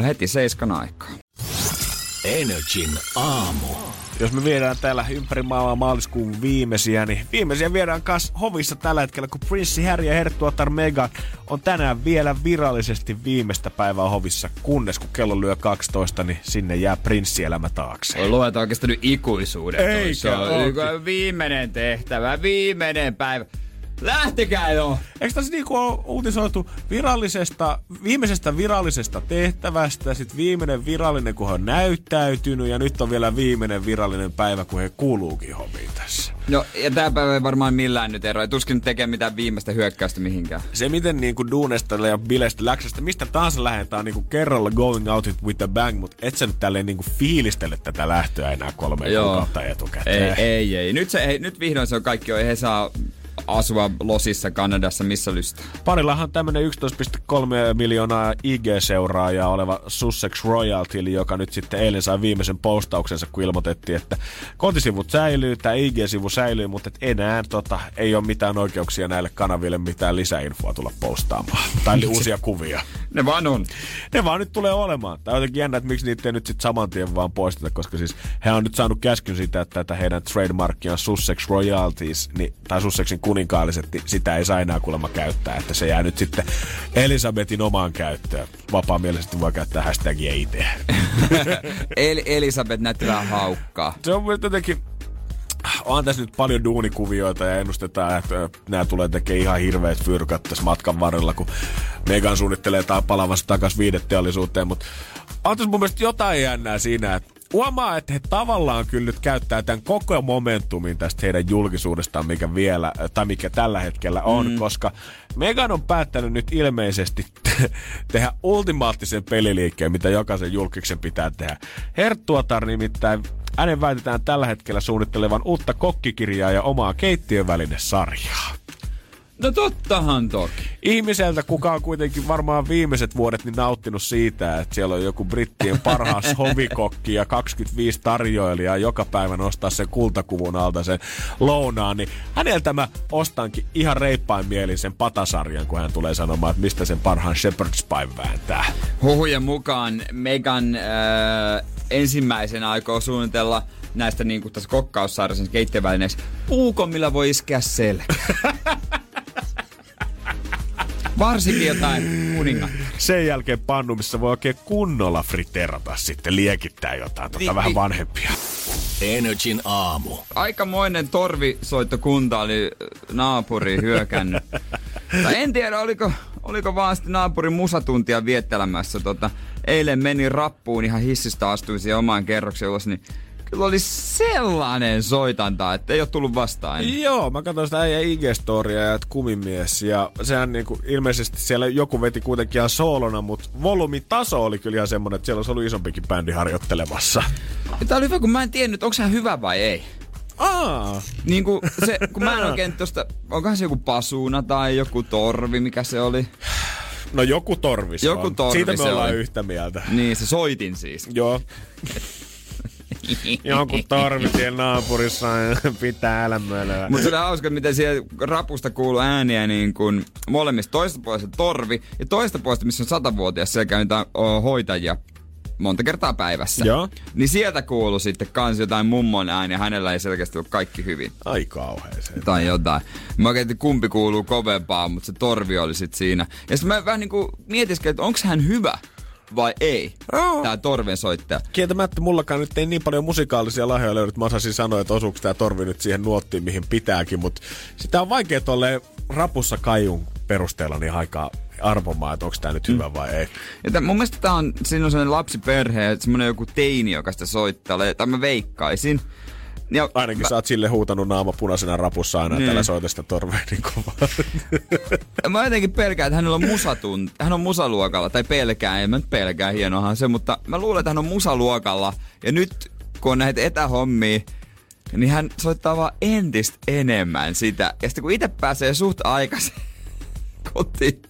heti seiskan aikaa. Energin aamu. Jos me viedään täällä ympäri maailmaa maaliskuun viimeisiä, niin viimeisiä viedään kas hovissa tällä hetkellä, kun Prinssi Harry ja Herttuatar Mega on tänään vielä virallisesti viimeistä päivää hovissa, kunnes kun kello lyö 12, niin sinne jää prinssielämä taakse. Voi lueta oikeastaan nyt ikuisuuden. Eikä Se on viimeinen tehtävä, viimeinen päivä. Lähtekää jo! Eikö tässä niinku ole uutisoitu virallisesta, viimeisestä virallisesta tehtävästä, sitten viimeinen virallinen, kun he on näyttäytynyt, ja nyt on vielä viimeinen virallinen päivä, kun he kuuluukin hoviin tässä. No, ja tää päivä ei varmaan millään nyt ero. Ei tuskin nyt tekee mitään viimeistä hyökkäystä mihinkään. Se, miten niinku duunesta ja bileistä, läksästä, mistä tahansa lähdetään niinku kerralla going out it with a bang, mutta et sä nyt tälleen niinku fiilistele tätä lähtöä enää kolme Joo. kuukautta Ei, etukäteen. ei, ei. Nyt, se, ei, nyt vihdoin se on kaikki jo. Ei he saa asua Losissa, Kanadassa, missä lystää. Parillahan tämmönen 11,3 miljoonaa IG-seuraajaa oleva Sussex Royalty, joka nyt sitten eilen sai viimeisen postauksensa, kun ilmoitettiin, että kotisivut säilyy, tämä IG-sivu säilyy, mutta et enää tota, ei ole mitään oikeuksia näille kanaville mitään lisäinfoa tulla postaamaan. tai uusia kuvia. Ne vaan on. Ne vaan nyt tulee olemaan. Tämä on jotenkin jännä, että miksi niitä ei nyt sitten saman tien vaan poisteta, koska siis he on nyt saanut käskyn siitä, että tätä heidän trademarkia Sussex Royalties, niin, tai Sussexin kuninkaalliset, niin sitä ei saa enää kuulemma käyttää, että se jää nyt sitten Elisabetin omaan käyttöön. Vapaamielisesti voi käyttää hashtagia itse. El- Elisabeth näytti vähän haukkaa. Se on jotenkin on tässä nyt paljon duunikuvioita ja ennustetaan, että nämä tulee tekemään ihan hirveät fyrkat tässä matkan varrella, kun Megan suunnittelee ta- palavansa takaisin viideteollisuuteen, mutta on tässä mun mielestä jotain jännää siinä, että huomaa, että he tavallaan kyllä nyt käyttää tämän koko momentumin tästä heidän julkisuudestaan, mikä vielä, tai mikä tällä hetkellä on, mm. koska Megan on päättänyt nyt ilmeisesti tehdä ultimaattisen peliliikkeen, mitä jokaisen julkiksen pitää tehdä. Herttuatar nimittäin hänen väitetään tällä hetkellä suunnittelevan uutta kokkikirjaa ja omaa keittiövälinesarjaa. No tottahan toki. Ihmiseltä, kuka on kuitenkin varmaan viimeiset vuodet niin nauttinut siitä, että siellä on joku brittien parhaas hovikokki ja 25 tarjoilijaa joka päivä nostaa sen kultakuvun alta sen lounaan, niin häneltä mä ostankin ihan reippain mielin sen patasarjan, kun hän tulee sanomaan, että mistä sen parhaan shepherd's pie vääntää. Huhujen mukaan Megan äh, ensimmäisenä aikoo suunnitella näistä niin kuin tässä kokkaussarjassa keittiövälineeksi puukon, millä voi iskeä selkä. Varsinkin jotain kuningat. Sen jälkeen pannu, missä voi oikein kunnolla friterata sitten, liekittää jotain, tota Niin, vähän niin. vanhempia. Energin aamu. Aikamoinen torvisoittokunta oli naapuri hyökännyt. tai en tiedä, oliko, oliko vaan sitten naapurin musatuntia viettelemässä. Tota, eilen meni rappuun ihan hissistä astuin siihen omaan kerroksen ulos, niin kyllä oli sellainen soitanta, että ei ole tullut vastaan. Joo, mä katsoin sitä äijä IG-storia ja kumimies. Ja sehän niinku, ilmeisesti siellä joku veti kuitenkin ihan soolona, mutta volyymitaso oli kyllä ihan semmonen, että siellä olisi ollut isompikin bändi harjoittelemassa. Tää oli hyvä, kun mä en tiennyt, onko hän hyvä vai ei. Aa, Niin kuin se, kun mä en oikein tosta, onkohan se joku pasuuna tai joku torvi, mikä se oli? no joku torvi se Joku on. torvi Siitä me ollaan oli. yhtä mieltä. Niin, se soitin siis. Joo. Joku torvi siellä naapurissa pitää älämöllä. Mutta se oli hauska, miten siellä rapusta kuuluu ääniä niin kuin molemmista. Toista puolesta torvi ja toista puolesta, missä on satavuotias, siellä käy hoitajia. monta kertaa päivässä. Joo. Niin sieltä kuului sitten kans jotain mummon ääni ja hänellä ei selkeästi ollut kaikki hyvin. Ai kauheeseen. Tai jotain. Mä oikein, että kumpi kuuluu kovempaa, mutta se torvi oli sit siinä. Ja sitten mä vähän niinku mietiskelin, että onko hän hyvä vai ei, Joo. tää torven soittaja. Kieltämättä mullakaan nyt ei niin paljon musikaalisia lahjoja löydy, että mä osaisin sanoa, että osuuko tämä torvi nyt siihen nuottiin, mihin pitääkin, mutta sitä on vaikea tolleen rapussa kaiun perusteella niin aika arvomaan, että onko tämä nyt hyvä vai ei. Ja tämän, mun mielestä tää on, siinä on sellainen lapsiperhe ja semmonen joku teini, joka sitä soittaa, tai mä veikkaisin. Ja Ainakin mä, sä oot sille huutanut naama punaisena rapussa aina, Niin. että soita sitä torvea niin kovaa. mä jotenkin pelkään, että hänellä on musatun, hän on musaluokalla, tai pelkään, en mä nyt pelkää, hienohan se, mutta mä luulen, että hän on musaluokalla, ja nyt kun on näitä etähommia, niin hän soittaa vaan entistä enemmän sitä. Ja sitten kun itse pääsee suht aikaisin kotiin,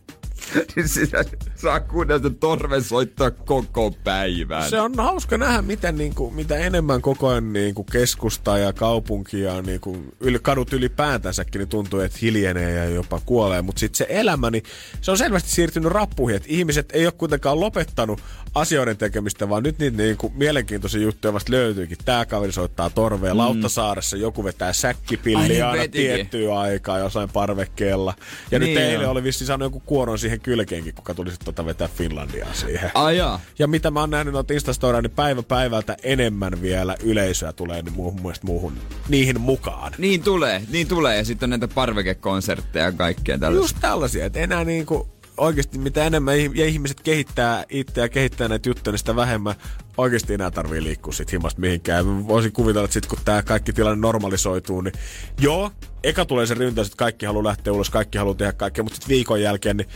niin sitä saa kuunnella torven soittaa koko päivän. Se on hauska nähdä, miten niin kuin, mitä enemmän koko ajan niin kuin keskusta ja kaupunkia, niin kuin, yli, kadut ylipäätänsäkin, niin tuntuu, että hiljenee ja jopa kuolee. Mutta sitten se elämä, niin se on selvästi siirtynyt rappuihin. Että ihmiset ei ole kuitenkaan lopettanut asioiden tekemistä, vaan nyt niitä niin kuin, mielenkiintoisia juttuja vasta löytyykin. Tämä kaveri soittaa torvea. Mm. Lauttasaaressa joku vetää säkkipilliä niin, aina vetikin. tiettyä aikaa jossain parvekkeella. Ja Niin nyt eilen oli vissi saanut joku kuoron siihen kylkeenkin, kuka tuli sitten tota vetää Finlandiaa siihen. Ai jaa. Ja mitä mä oon nähnyt noita Instastoria, niin päivä päivältä enemmän vielä yleisöä tulee niin muuhun, mun mielestä muuhun, niihin mukaan. Niin tulee, niin tulee. Ja sitten on näitä parvekekonsertteja ja kaikkea tällaista. Just tällaisia, että enää niinku oikeasti mitä enemmän ihmiset kehittää itseä ja kehittää näitä juttuja, niin sitä vähemmän oikeasti enää tarvii liikkua sit himasta mihinkään. Mä voisin kuvitella, että sit kun tämä kaikki tilanne normalisoituu, niin joo, eka tulee se ryntäys, että kaikki haluaa lähteä ulos, kaikki haluaa tehdä kaikkea, mutta sitten viikon jälkeen, niin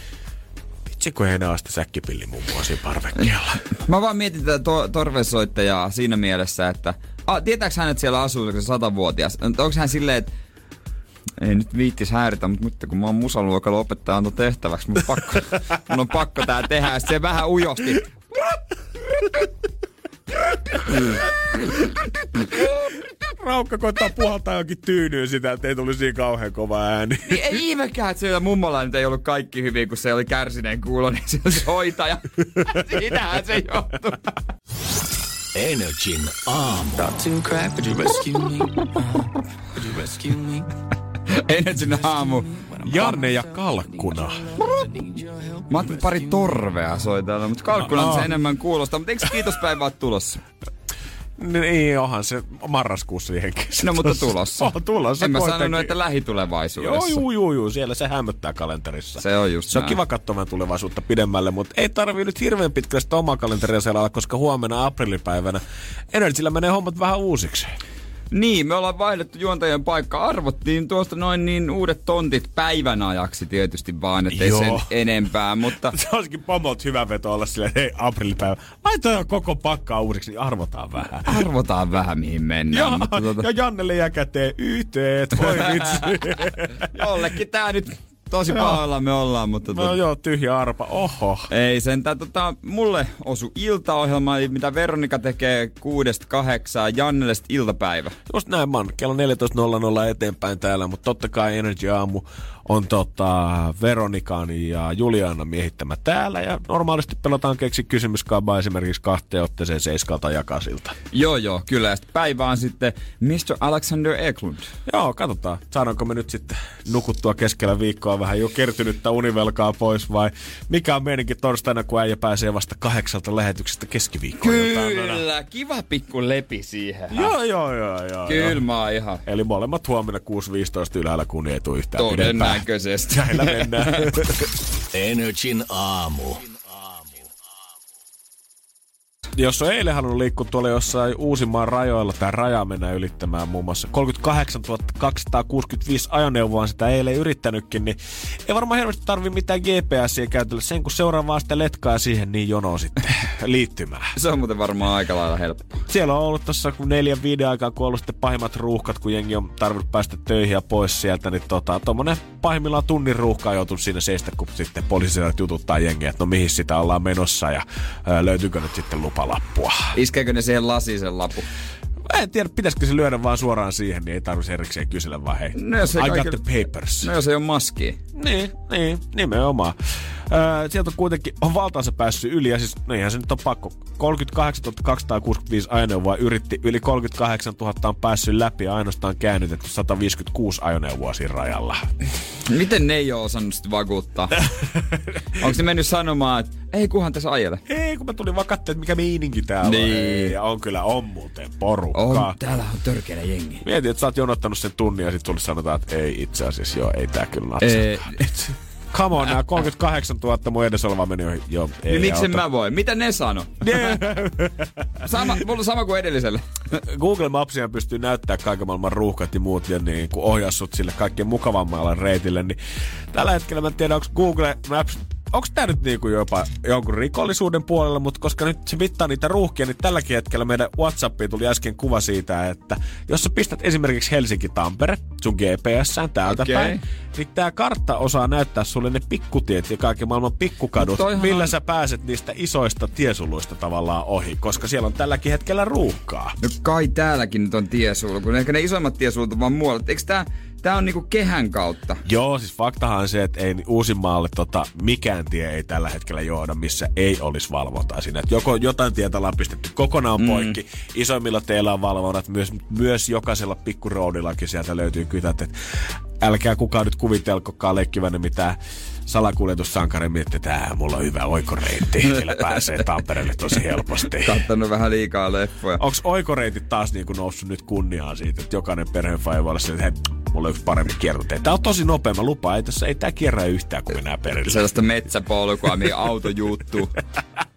vitsi kun ei enää ole sitä säkkipilli muun muassa siinä parvekkeella. Mä vaan mietin tätä to- torvesoittajaa siinä mielessä, että ah, tietääks hän, että siellä asuu joku satavuotias? Onko hän silleen, että ei nyt viittis häiritä, mutta nyt kun mä oon musaluokalla opettaja antoi tehtäväksi, mun, pakko, mun on pakko tää tehdä. Ja se vähän ujosti. Raukka koittaa puhaltaa jokin tyynyyn sitä, että ei tulisi niin kauhean kova ääni. Niin ei ihmekään, että siellä mummolla nyt ei ollut kaikki hyvin, kun se oli kärsineen kuulo, niin se oli se hoitaja. Siinähän se johtui. Energin aamu. Energin aamu. Janne ja Kalkkuna. Mä ajattelin, pari torvea soi täällä, mutta kalkkulan se enemmän kuulostaa. Mutta eikö kiitospäivä ole tulossa? Niin, onhan se marraskuussa siihenkin. No mutta tulossa. On tulossa. En mä sanonut, että lähitulevaisuudessa. Joo, juu, juu, juu, siellä se hämöttää kalenterissa. Se on just Se on näin. kiva katsomaan tulevaisuutta pidemmälle, mutta ei tarvii nyt hirveän pitkälle sitä omaa kalenteria selata, koska huomenna aprillipäivänä Energyllä menee hommat vähän uusiksi. Niin, me ollaan vaihdettu juontajien paikka. Arvottiin tuosta noin niin uudet tontit päivän ajaksi tietysti vaan, ettei Joo. sen enempää. Mutta Se olisikin pomolta hyvä veto olla silleen, hei aprillipäivä, laitetaan koko pakkaa uusiksi, niin arvotaan vähän. arvotaan vähän mihin mennään. Ja, mutta tuota, ja Jannelle jää käteen voi vitsi. jollekin tää nyt tosi pahalla me ollaan, mutta no tuota, joo, tyhjä arpa, oho. ei sentään. Tota, mulle osu iltaohjelma, eli mitä Veronika tekee kuudesta kahdeksaan, Jannelle iltapäivä. Just näin, man. Kello 14.00 eteenpäin täällä, mutta totta kai Energy Aamu on tota Veronikan ja Juliana miehittämä täällä. Ja normaalisti pelataan keksi kysymyskaabaa esimerkiksi kahteen otteeseen seiskalta jakasilta. Joo, joo, kyllä. Ja sit päivä on sitten Mr. Alexander Eklund. Joo, katsotaan. Saadaanko me nyt sitten nukuttua keskellä viikkoa vähän jo kertynyttä univelkaa pois vai mikä on meininkin torstaina, kun äijä pääsee vasta kahdeksalta lähetyksestä keskiviikkoon. Kyllä, kiva pikku lepi siihen. Joo, joo, joo, joo. Kyllä joo. mä oon ihan Eli molemmat huomenna 6.15 ylhäällä, kun ei tule yhtään todennäköisesti. Näillä mennään. Energin aamu. Jos on eilen halunnut liikkua tuolla jossain Uusimaan rajoilla tai rajaa mennä ylittämään muun muassa 38 265 ajoneuvoa on sitä eilen yrittänytkin, niin ei varmaan hirveästi tarvi mitään GPSiä käytellä. Sen kun seuraa vaan sitä letkaa siihen, niin jono sitten liittymään. Se on muuten varmaan aika lailla helppo. Siellä on ollut tuossa kun neljän viiden aikaa, kun on ollut sitten pahimmat ruuhkat, kun jengi on tarvinnut päästä töihin ja pois sieltä, niin tota, tommonen pahimmillaan tunnin ruuhka on joutunut siinä seistä, kun sitten poliisirat jututtaa jengiä, että no mihin sitä ollaan menossa ja ää, löytyykö nyt sitten lupalappua. Iskeekö ne siihen lasiin sen lapun? Mä en tiedä, pitäisikö se lyödä vaan suoraan siihen, niin ei tarvitsisi erikseen kysellä vaan hei. No jos I kaikilla- got the papers. No jos ei ole maskia. Niin, niin, nimenomaan. Öö, sieltä on kuitenkin on valtaansa päässyt yli, ja siis no eihän se nyt on pakko. 38 265 ajoneuvoa yritti, yli 38 000 on päässyt läpi ja ainoastaan käännytetty 156 ajoneuvoa siinä rajalla. Miten ne ei ole osannut sit vakuuttaa? Onko se mennyt sanomaan, että ei kuhan tässä ajele? Ei, kun mä tulin vaan että mikä meininki täällä Niin. on. Ei, ja on kyllä, on muuten porukka. On, täällä on törkeä jengi. Mietin, että sä oot jonottanut sen tunnin ja sitten sulle sanotaan, että ei itse asiassa joo, ei tää kyllä Ei. natsaa. Come on, nämä 38 000 mun edessä oleva meni ohi. Joo, ei Niin miksi mä voi? Mitä ne sano? Sama, mulla on sama kuin edelliselle. Google Mapsia pystyy näyttämään kaiken maailman ruuhkat ja muut ja niin kuin ohjaa sut sille kaikkein mukavammalle reitille, niin tällä hetkellä mä en tiedä, onko Google Maps Onko tämä nyt niinku jopa jonkun rikollisuuden puolella, mutta koska nyt se mittaa niitä ruuhkia, niin tälläkin hetkellä meidän Whatsappiin tuli äsken kuva siitä, että jos sä pistät esimerkiksi Helsinki-Tampere sun GPSään täältä Okei. päin, niin tämä kartta osaa näyttää sulle ne pikkutiet ja kaiken maailman pikkukadut, millä on- sä pääset niistä isoista tiesuluista tavallaan ohi, koska siellä on tälläkin hetkellä ruuhkaa. No kai täälläkin nyt on tiesulku. Ehkä ne isoimmat tiesulut on vaan muualla. Eikö tää, tää on niinku kehän kautta? Joo, siis faktahan on se, että ei Uusimaalle tota, mikään tie ei tällä hetkellä johda, missä ei olisi valvontaa siinä. Et joko jotain tietä ollaan pistetty kokonaan mm. poikki, isoimmilla teillä on valvonnat, myös, myös jokaisella pikkuroodillakin sieltä löytyy kytät, että älkää kukaan nyt kuvitelkokaan leikkivänne mitään salakuljetussankari miettii, että "Ää, mulla on hyvä oikoreitti, sillä pääsee Tampereelle tosi helposti. Kattanut vähän liikaa leffoja. Onko oikoreitit taas niinku noussut nyt kunniaan siitä, että jokainen olla sillä, että hei, mulla on yksi parempi kiertotie. Tää on tosi nopea, mä lupaan, ei, tässä, ei tää kierrä yhtään, kun mennään perille. Sellaista metsäpolkua, mihin auto juuttuu.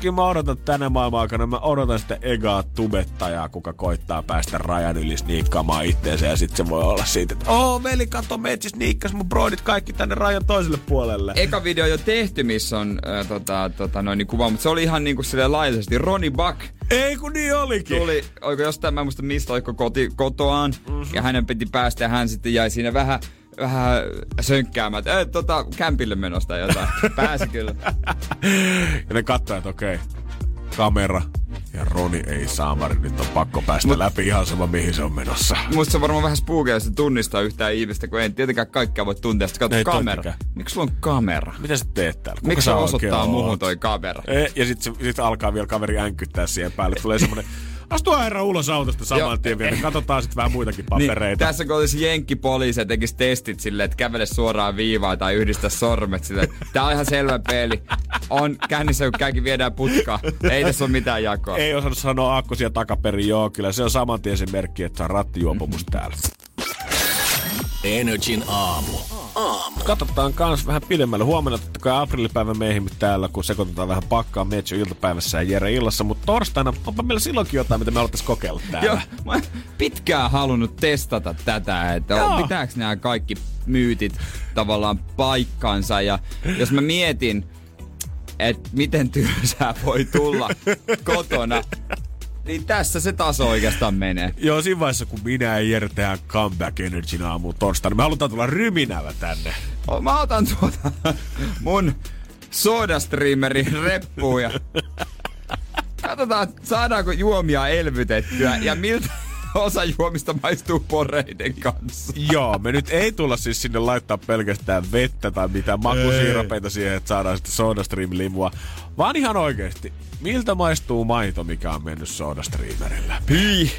Kyllä mä odotan tänä maailman aikana, mä odotan sitä egaa tubettajaa, kuka koittaa päästä rajan yli sniikkaamaan itteensä ja sitten se voi olla siitä, että oo veli, kato meitsi sniikkas mun broidit kaikki tänne rajan toiselle puolelle. Eka video jo tehty, missä on äh, tota, tota, noin, niin kuva, mutta se oli ihan niinku silleen laillisesti. Ronnie Buck Ei kun niin olikin. tuli, oiko jostain, mä en muista mistä, oliko koti, kotoaan, mm-hmm. ja hänen piti päästä, ja hän sitten jäi siinä vähän, vähän sönkkäämään, että "Ei, tota, kämpille menosta tai jotain. Pääsi kyllä. Ja ne katsoo, että okei, kamera ja Roni ei saamari, nyt on pakko päästä Mut, läpi ihan sama mihin se on menossa. Musta se on varmaan vähän spookia, jos tunnistaa yhtään ihmistä, kun ei tietenkään kaikkea voi tuntea. Sitten katsoo kamera. Miksi sulla on kamera? Mitä sä teet täällä? Kuka Miksi sä se osoittaa muuhun toi kamera? E, ja sitten sit alkaa vielä kaveri änkyttää siihen päälle. Tulee semmonen, astua herra ulos autosta saman tien vielä. Katsotaan sitten vähän muitakin Niin, papereita. tässä kun olisi jenkkipoliisi ja tekisi testit silleen, että kävele suoraan viivaan tai yhdistä sormet silleen, että tää on ihan selvä peli. On kännissä, kun käykin viedään putkaa. Ei tässä ole mitään jakoa. Ei osannut sanoa akkusia takaperin, joo, kyllä se on saman tien se merkki, että on rattijuopumus täällä. Energin aamu. Katsotaan kans vähän pidemmälle. Huomenna totta kai aprillipäivä meihin täällä, kun sekoitetaan vähän pakkaa Metso iltapäivässä ja Jere illassa. Mutta torstaina onpa meillä silloinkin jotain, mitä me alettaisiin kokeilla täällä. Joo, mä oon pitkään halunnut testata tätä, että Joo. on, pitääkö nämä kaikki myytit tavallaan paikkansa. Ja jos mä mietin, että miten tylsää voi tulla kotona, niin tässä se taso oikeastaan menee. Joo, siinä vaiheessa, kun minä ja Jere tehdään Comeback Energyn aamuun torstaina, me halutaan tulla ryminällä tänne. Mä otan tuota mun sodastreamerin reppuun ja katsotaan, saadaanko juomia elvytettyä ja miltä osa juomista maistuu poreiden kanssa. Joo, me nyt ei tulla siis sinne laittaa pelkästään vettä tai mitään makusiirapeita siihen, että saadaan sitten SodaStream-limua, vaan ihan oikeesti, miltä maistuu maito, mikä on mennyt SodaStreamerillä? Hyi,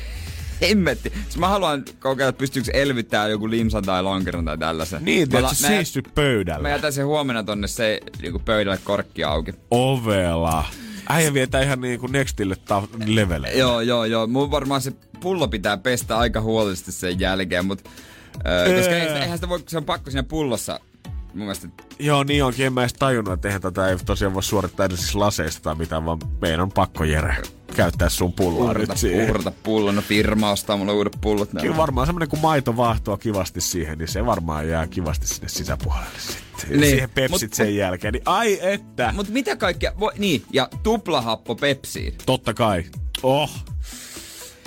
hemmetti. Siis mä haluan kokeilla, että pystyykö elvyttämään joku limsan tai lonkeron tai tällaisen. Niin, mä, että la- se mä, pöydällä. mä jätän sen huomenna tonne se niinku pöydälle korkki auki. Ovela. Äijä vietää ihan niinku nextille ta- leveleille. Joo, joo, joo. Mun varmaan se pullo pitää pestä aika huolellisesti sen jälkeen, mutta... Öö, koska eihän sitä, eihän sitä voi, se on pakko siinä pullossa mun mielestä Joo, niin onkin. En mä edes tajunnut, että eihän tätä ei tosiaan voi suorittaa edes siis laseista tai mitään, vaan meidän on pakko, Jere, käyttää sun pulloa uhrata, nyt siihen. uhrata pullon. No firma ostaa mulle uudet pullot. Kyllä varmaan semmonen, kun maito vahtoa kivasti siihen, niin se varmaan jää kivasti sinne sisäpuolelle sitten. Niin. Niin. Siihen pepsit Mut- sen jälkeen. Niin ai että. Mut mitä kaikkea... Voi, niin, ja tuplahappo Pepsiin. Totta kai. Oh.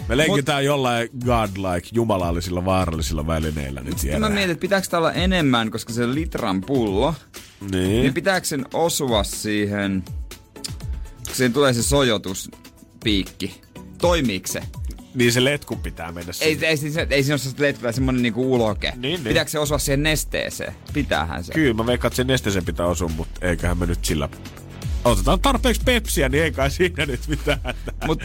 Me lenkitään jollain godlike, jumalallisilla, vaarallisilla välineillä nyt Sitten mä mietin, että pitääkö tää olla enemmän, koska se litran pullo, Niin. niin pitääkö sen osua siihen, kun siihen tulee se sojotuspiikki. Toimiiko se? Niin se letku pitää mennä. Ei, ei, ei, ei siinä ole sellaista letkua, semmonen niinku uloke. Niin, niin. Pitääkö se osua siihen nesteeseen? Pitäähän se. Kyllä, mä veikkaan, että sen nesteeseen pitää osua, mutta eiköhän me nyt sillä... Otetaan tarpeeksi pepsiä, niin ei kai siinä nyt mitään. Mut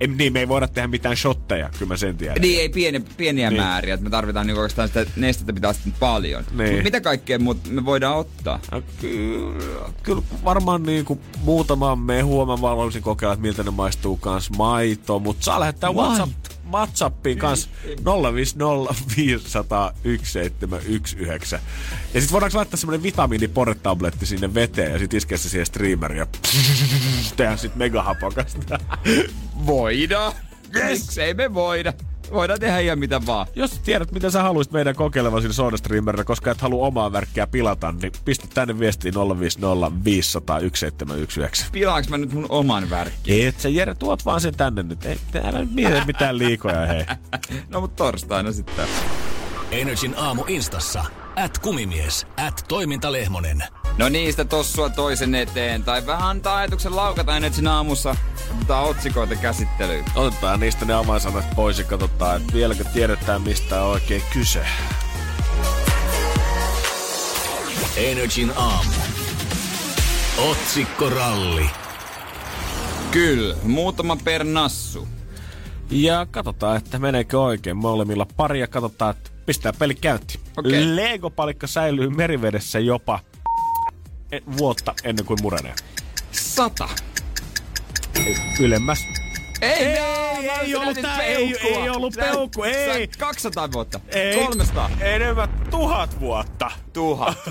Ei, niin, me ei voida tehdä mitään shotteja, kyllä mä sen tiedän. Niin, ei pieni, pieniä Niin. niin. määriä, että me tarvitaan niinku oikeastaan sitä nestettä pitää sitten paljon. Niin. Mut mitä kaikkea muut me voidaan ottaa? No, kyllä, kyllä varmaan niinku muutama mehua mä vaan haluaisin kokeilla, että miltä ne maistuu kans maito, mutta saa lähettää. WhatsApp, WhatsAppiin kans 050501719. Ja sit voidaanko laittaa semmonen vitamiiniporetabletti sinne veteen ja sit iskeä se siihen streameriin ja tehdä sit megahapokasta. Voidaan. Yes! Miksei me voida? Voidaan tehdä ihan mitä vaan. Jos tiedät, mitä sä haluaisit meidän kokeilevan sillä SodaStreamerilla, koska et halua omaa verkkiä pilata, niin pistä tänne viestiin 050 500 1719. Pilaanko mä nyt mun oman värkki? Et sä Jere, tuot vaan sen tänne nyt. Ei täällä nyt mieti mitään liikoja, hei. No mut torstaina sitten. Energin aamu instassa. At kumimies. At toimintalehmonen. No niistä tossua toisen eteen. Tai vähän antaa ajatuksen laukata Energin aamussa. Otetaan otsikoita käsittelyyn. Otetaan niistä ne avainsanat pois ja katsotaan, että vieläkö tiedetään, mistä on oikein kyse. Energin aamu. Otsikkoralli. Kyllä, muutama per nassu. Ja katsotaan, että meneekö oikein molemmilla pari ja katsotaan, että pistää peli käyntiin. Okei. Lego-palikka säilyy merivedessä jopa e- vuotta ennen kuin murenee. Sata. Ylemmäs. Ei, Ei, ei oon ollut tää, ei- ei ollut peukku, ei. sä 200 vuotta. Ei. 300. Enemmän tuhat vuotta. Tuhat.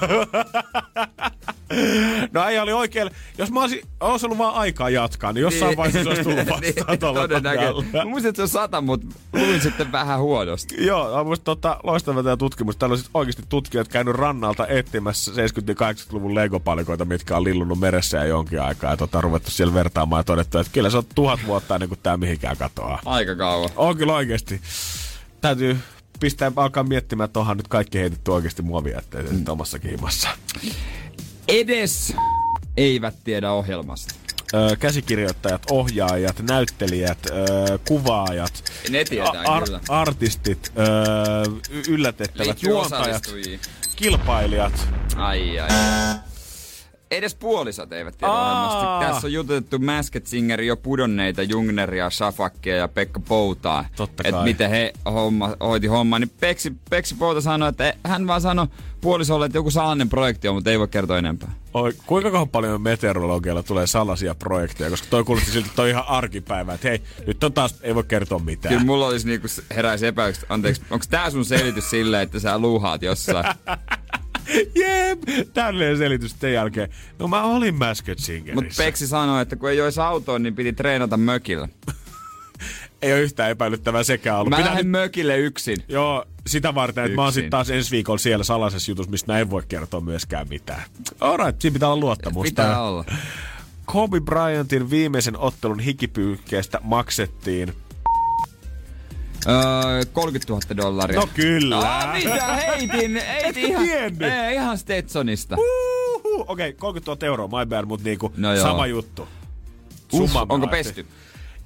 No ei oli oikein. Jos mä olisin, olisi ollut vaan aikaa jatkaa, niin jossain vaiheessa olisi tullut vastaan tuolla Todennäköisesti. Mä muistin, että se on sata, mutta luin sitten vähän huonosti. Joo, on musta tota, loistava tämä tutkimus. Täällä on siis oikeasti tutkijat käynyt rannalta etsimässä 70-80-luvun Lego-palikoita, mitkä on lillunut meressä ja jonkin aikaa. Ja tota, ruvettu siellä vertaamaan ja todettu, että kyllä se on tuhat vuotta ennen kuin tämä mihinkään katoaa. Aika kauan. On kyllä oikeasti. Täytyy pistää alkaa miettimään, että onhan nyt kaikki heitetty oikeasti muovijätteitä mm. omassa kiimassa. Edes eivät tiedä ohjelmasta. Öö, käsikirjoittajat, ohjaajat, näyttelijät, öö, kuvaajat, Ne tietää kyllä. artistit, öö, yllätettävät juontajat, kilpailijat. Ai ai. Edes puolisot eivät tiedä Aa. ohjelmasta. Tässä on jututettu Masked Singeri jo pudonneita Jungneria, Shafakia ja Pekka Poutaa. Totta Et kai. miten he homma, hoiti hommaa. Niin Peksi, Peksi Pouta sanoi, että hän vaan sanoi puolisolle, että joku salainen projekti on, mutta ei voi kertoa enempää. Oi, kuinka paljon meteorologialla tulee salaisia projekteja, koska toi kuulosti siltä, että toi on ihan arkipäivä. Että hei, nyt on taas, ei voi kertoa mitään. Kyllä mulla olisi niinku heräisi epäyks, anteeksi, onko tää sun selitys silleen, että sä luuhaat jossain? Jep, tällainen selitys sen jälkeen. No mä olin Masked Singerissä. Mutta Peksi sanoi, että kun ei olisi autoa, niin piti treenata mökillä. Ei ole yhtään epäilyttävää sekään ollut. Mä Pitää lähden nyt- mökille yksin. Joo, sitä varten, että mä oon sitten taas ensi viikolla siellä salaisessa jutussa, mistä mä en voi kertoa myöskään mitään. Alright, siinä pitää olla luottamusta. Pitää olla. Kobe Bryantin viimeisen ottelun hikipyykkeestä maksettiin. Öö, 30 000 dollaria. No kyllä. Ah, mitä heitin? Heitin ihan, ei, ihan Stetsonista. Okei, okay, 30 000 euroa, my bad, mutta niinku No joo. sama juttu. Uff, onko pesty?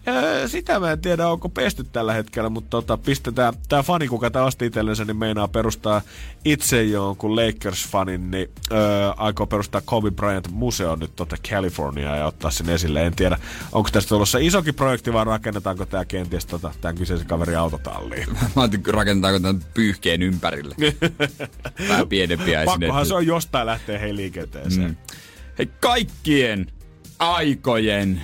Öö, sitä mä en tiedä, onko pesty tällä hetkellä, mutta tota, pistetään, tää fani, kuka tää osti itsellensä, niin meinaa perustaa itse jonkun Lakers-fanin, niin öö, aikoo perustaa Kobe Bryant museon nyt tota Californiaa ja ottaa sen esille. En tiedä, onko tästä tulossa isokin projekti vai rakennetaanko tää kenties tota, tämän kyseisen kaverin autotalliin. Mä ajattelin, rakennetaanko tämän pyyhkeen ympärille. Vähän pienempiä Pakkohan esineitä. se on jostain lähteä hei liikenteeseen. Mm. Hei, kaikkien aikojen.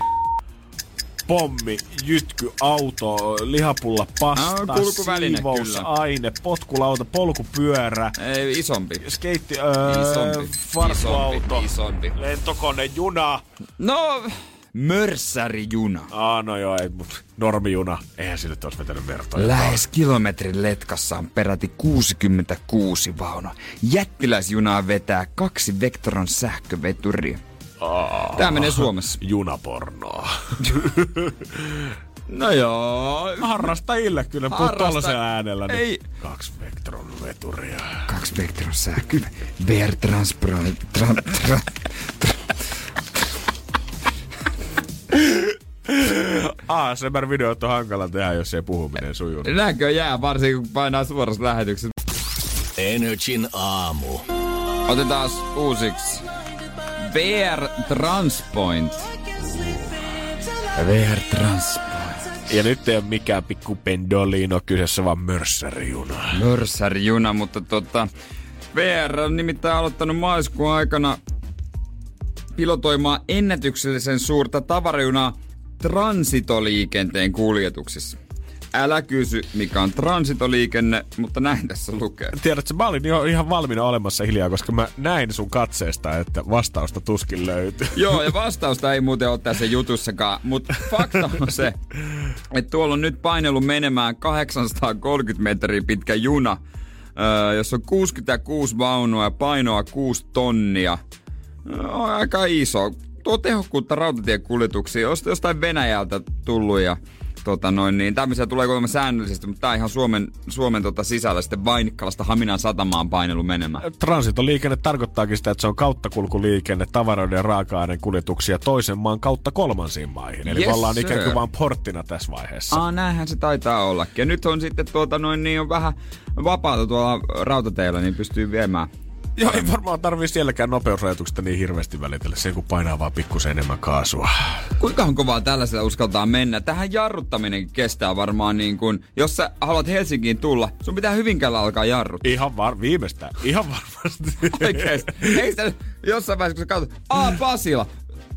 Pommi, jytky, auto, lihapulla, pasta, kulkuväline, siivous, kyllä. aine, potkulauta, polkupyörä, Ei, isompi. skeitti, öö, Isompi. farkuauto, Isompi, isompi. lentokone, juna. No, mörssärijuna. Ah, no joo, ei, mut normijuna. Eihän sille olisi vetänyt vertoja. Lähes kilometrin letkassa on peräti 66 vaunua. Jättiläisjunaa vetää kaksi Vectron Tää menee Suomessa. Junapornoa. No joo. Harrastajille kyllä, Harrasta- tollasen äänellä. Niin Ei. Kaksi Vectron veturia. Kaksi Vectron sähkö. VR Transpro... Tra, tra, ASMR-videot on hankala tehdä, jos ei puhuminen sujuu. Näkö jää, varsinkin kun painaa suorassa lähetyksessä. Energin aamu. Otetaan uusiksi VR Transpoint. VR Transpoint. Ja nyt ei ole mikään pikku pendolino kyseessä, vaan mörssärijuna. Mörssärijuna, mutta tota, VR on nimittäin aloittanut maaliskuun aikana pilotoimaan ennätyksellisen suurta tavarajunaa transitoliikenteen kuljetuksissa. Älä kysy, mikä on transitoliikenne, mutta näin tässä lukee. Tiedätkö, mä olin jo ihan valmiina olemassa hiljaa, koska mä näin sun katseesta, että vastausta tuskin löytyy. Joo, ja vastausta ei muuten ole tässä jutussakaan, mutta fakta on se, että tuolla on nyt painellut menemään 830 metriä pitkä juna, öö, jossa on 66 vaunua ja painoa 6 tonnia. On aika iso. Tuo tehokkuutta rautatiekuljetuksia, jos jostain Venäjältä tullut ja tota noin, niin tämmöisiä tulee kuulemma säännöllisesti, mutta tää ihan Suomen, Suomen tota sisällä sitten Vainikkalasta Haminan satamaan painelu menemään. Transitoliikenne tarkoittaakin sitä, että se on kauttakulkuliikenne, tavaroiden ja raaka-aineen kuljetuksia toisen maan kautta kolmansiin maihin. Eli Yes, ollaan ikään sir. kuin vaan porttina tässä vaiheessa. Aa, näinhän se taitaa ollakin. Ja nyt on sitten tuota noin, niin on vähän vapaata tuolla rautateillä, niin pystyy viemään. Joo, ei varmaan tarvii sielläkään nopeusrajoituksesta niin hirveästi välitellä. Se kun painaa vaan pikkusen enemmän kaasua. Kuinka kovaa tällaisella uskaltaa mennä? Tähän jarruttaminen kestää varmaan niin kuin, jos sä haluat Helsinkiin tulla, sun pitää Hyvinkäällä alkaa jarruttaa. Ihan var, viimeistään. Ihan varmasti. Oikeesti. Ei sitä jossain vaiheessa, kun sä katsot, aa Pasila,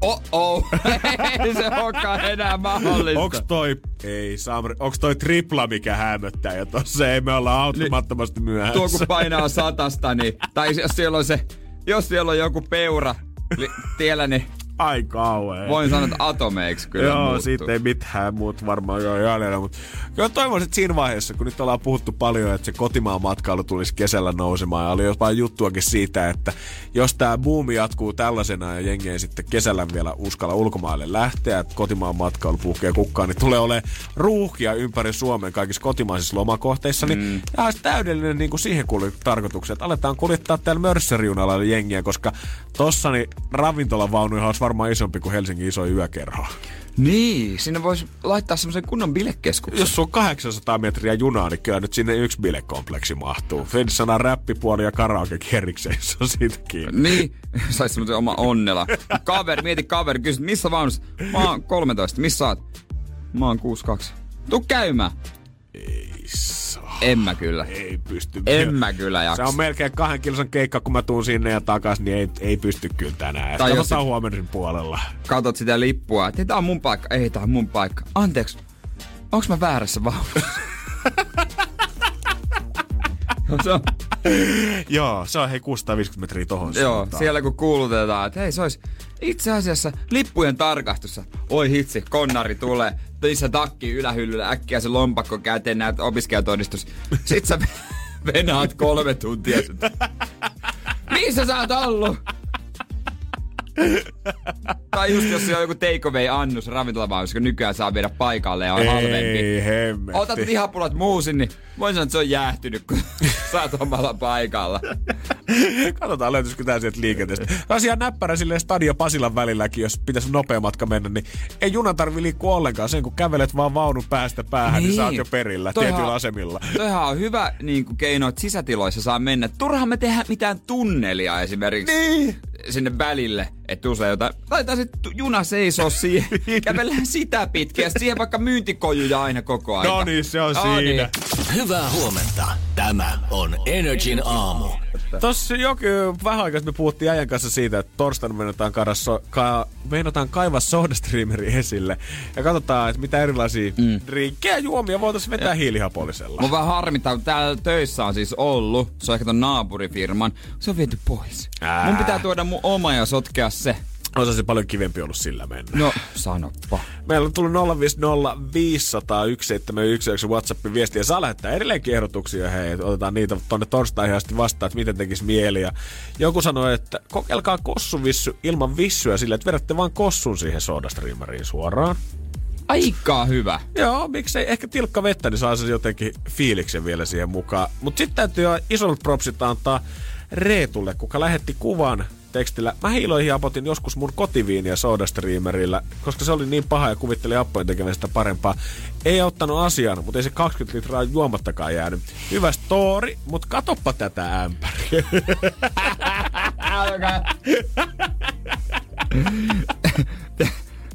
oh oh, ei se olekaan enää mahdollista. Onks toi, ei Samri, onks toi tripla mikä hämöttää ja tossa ei me olla auttamattomasti myöhässä. Tuo kun painaa satasta, niin, tai jos siellä on se, jos siellä on joku peura li, tiellä, niin Ai kauhea. voin sanoa, että atomeiksi kyllä Joo, muuttuu. siitä ei mitään muut varmaan jo jäljellä, mutta kyllä toivoisin, että siinä vaiheessa, kun nyt ollaan puhuttu paljon, että se kotimaan matkailu tulisi kesällä nousemaan, ja oli jopa juttuakin siitä, että jos tämä buumi jatkuu tällaisena ja jengi ei sitten kesällä vielä uskalla ulkomaille lähteä, että kotimaan matkailu puhkee kukkaan, niin tulee olemaan ruuhkia ympäri Suomen kaikissa kotimaisissa lomakohteissa, niin mm. tämä olisi täydellinen niin kuin siihen kuului tarkoituksen, että aletaan kuljettaa täällä Mörssäriunalla jengiä, koska tossa niin ravintolavaunuja olisi varmaan isompi kuin Helsingin iso yökerho. Niin, sinne voisi laittaa semmoisen kunnon bilekeskuksen. Jos on 800 metriä junaa, niin kyllä nyt sinne yksi bilekompleksi mahtuu. Sanoo räppipuoli ja karaoke kerrikseen, se on siitä kiinni. Niin, saisi semmoisen oma onnella. Kaveri, mieti kaveri, kysyt, missä vaunussa? Mä oon 13, missä oot? Mä oon 62. Tuu käymään. Ei. En mä kyllä. Ei pysty. En mä kyllä Se jaksa. on melkein kahden kilsan keikka, kun mä tuun sinne ja takas, niin ei, ei pysty kyllä tänään. Tai jos huomenna puolella. Katot sitä lippua, että tää on mun paikka. Ei, tää on mun paikka. Anteeksi, onks mä väärässä vaunussa? No, se on, Joo, se on hei 650 metriä tohon joo, suuntaan. siellä kun kuulutetaan, että hei se olisi itse asiassa lippujen tarkastussa. Oi hitsi, konnari tulee. Missä takki ylähyllyllä, äkkiä se lompakko käteen, näet opiskelijatodistus. Sit sä venaat kolme tuntia. Missä sä oot ollut? tai just jos on joku takeaway annus ravintolavaunussa, kun nykyään saa viedä paikalle ja on halvempi. Ei hemmetti. Otat lihapulat muusin, niin voin sanoa, että se on jäähtynyt, kun sä oot omalla paikalla. Katsotaan löytyisikö tää sieltä liikenteestä. Ihan näppärä silleen Stadio Pasilan välilläkin, jos pitäisi nopea matka mennä, niin ei junan tarvi liikkua ollenkaan. Sen kun kävelet vaan vaunun päästä päähän, niin, niin sä oot jo perillä Toihan- tietyillä asemilla. Toihan on hyvä niin kuin keino, että sisätiloissa saa mennä. Turhaan me tehdä mitään tunnelia esimerkiksi Niin. Sinne välille, että usein jotain. Laitetaan se tu- juna seisoo siihen, kävellään sitä pitkin ja sit siihen vaikka myyntikojuja aina koko ajan. No niin, se on No siinä. niin. Hyvää huomenta. Tämä on Energin aamu. Tossa joku vähän aikaa me puhuttiin äijän kanssa siitä, että torstaina meinataan, so, ka, meinataan kaivaa SodaStreameri esille. Ja katsotaan, että mitä erilaisia mm. drinkkejä juomia voitaisiin vetää hiilihapolisella. Mun vähän harmittaa, täällä töissä on siis ollut, se on ehkä ton naapurifirman, se on viety pois. Ää. Mun pitää tuoda mun oma ja sotkea se. Olisi se paljon kivempi ollut sillä mennä. No, sanoppa. Meillä on tullut 050 500 171 WhatsAppin viestiä. Saa lähettää edelleenkin ehdotuksia. Hei, otetaan niitä tonne torstaihin asti vastaan, että miten tekisi mieli. Ja joku sanoi, että kokeilkaa kossuvissu ilman vissyä sillä, että vedätte vaan kossun siihen sodastreameriin suoraan. Aika hyvä. Joo, miksei ehkä tilkka vettä, niin saa se jotenkin fiiliksen vielä siihen mukaan. Mutta sitten täytyy isommat propsit antaa Reetulle, kuka lähetti kuvan tekstillä. Mä hiiloihin apotin joskus mun kotiviiniä SodaStreamerillä, koska se oli niin paha ja kuvitteli appojen tekemään sitä parempaa. Ei ottanut asian, mutta ei se 20 litraa juomattakaan jäänyt. Hyvä story, mutta katoppa tätä ämpäriä.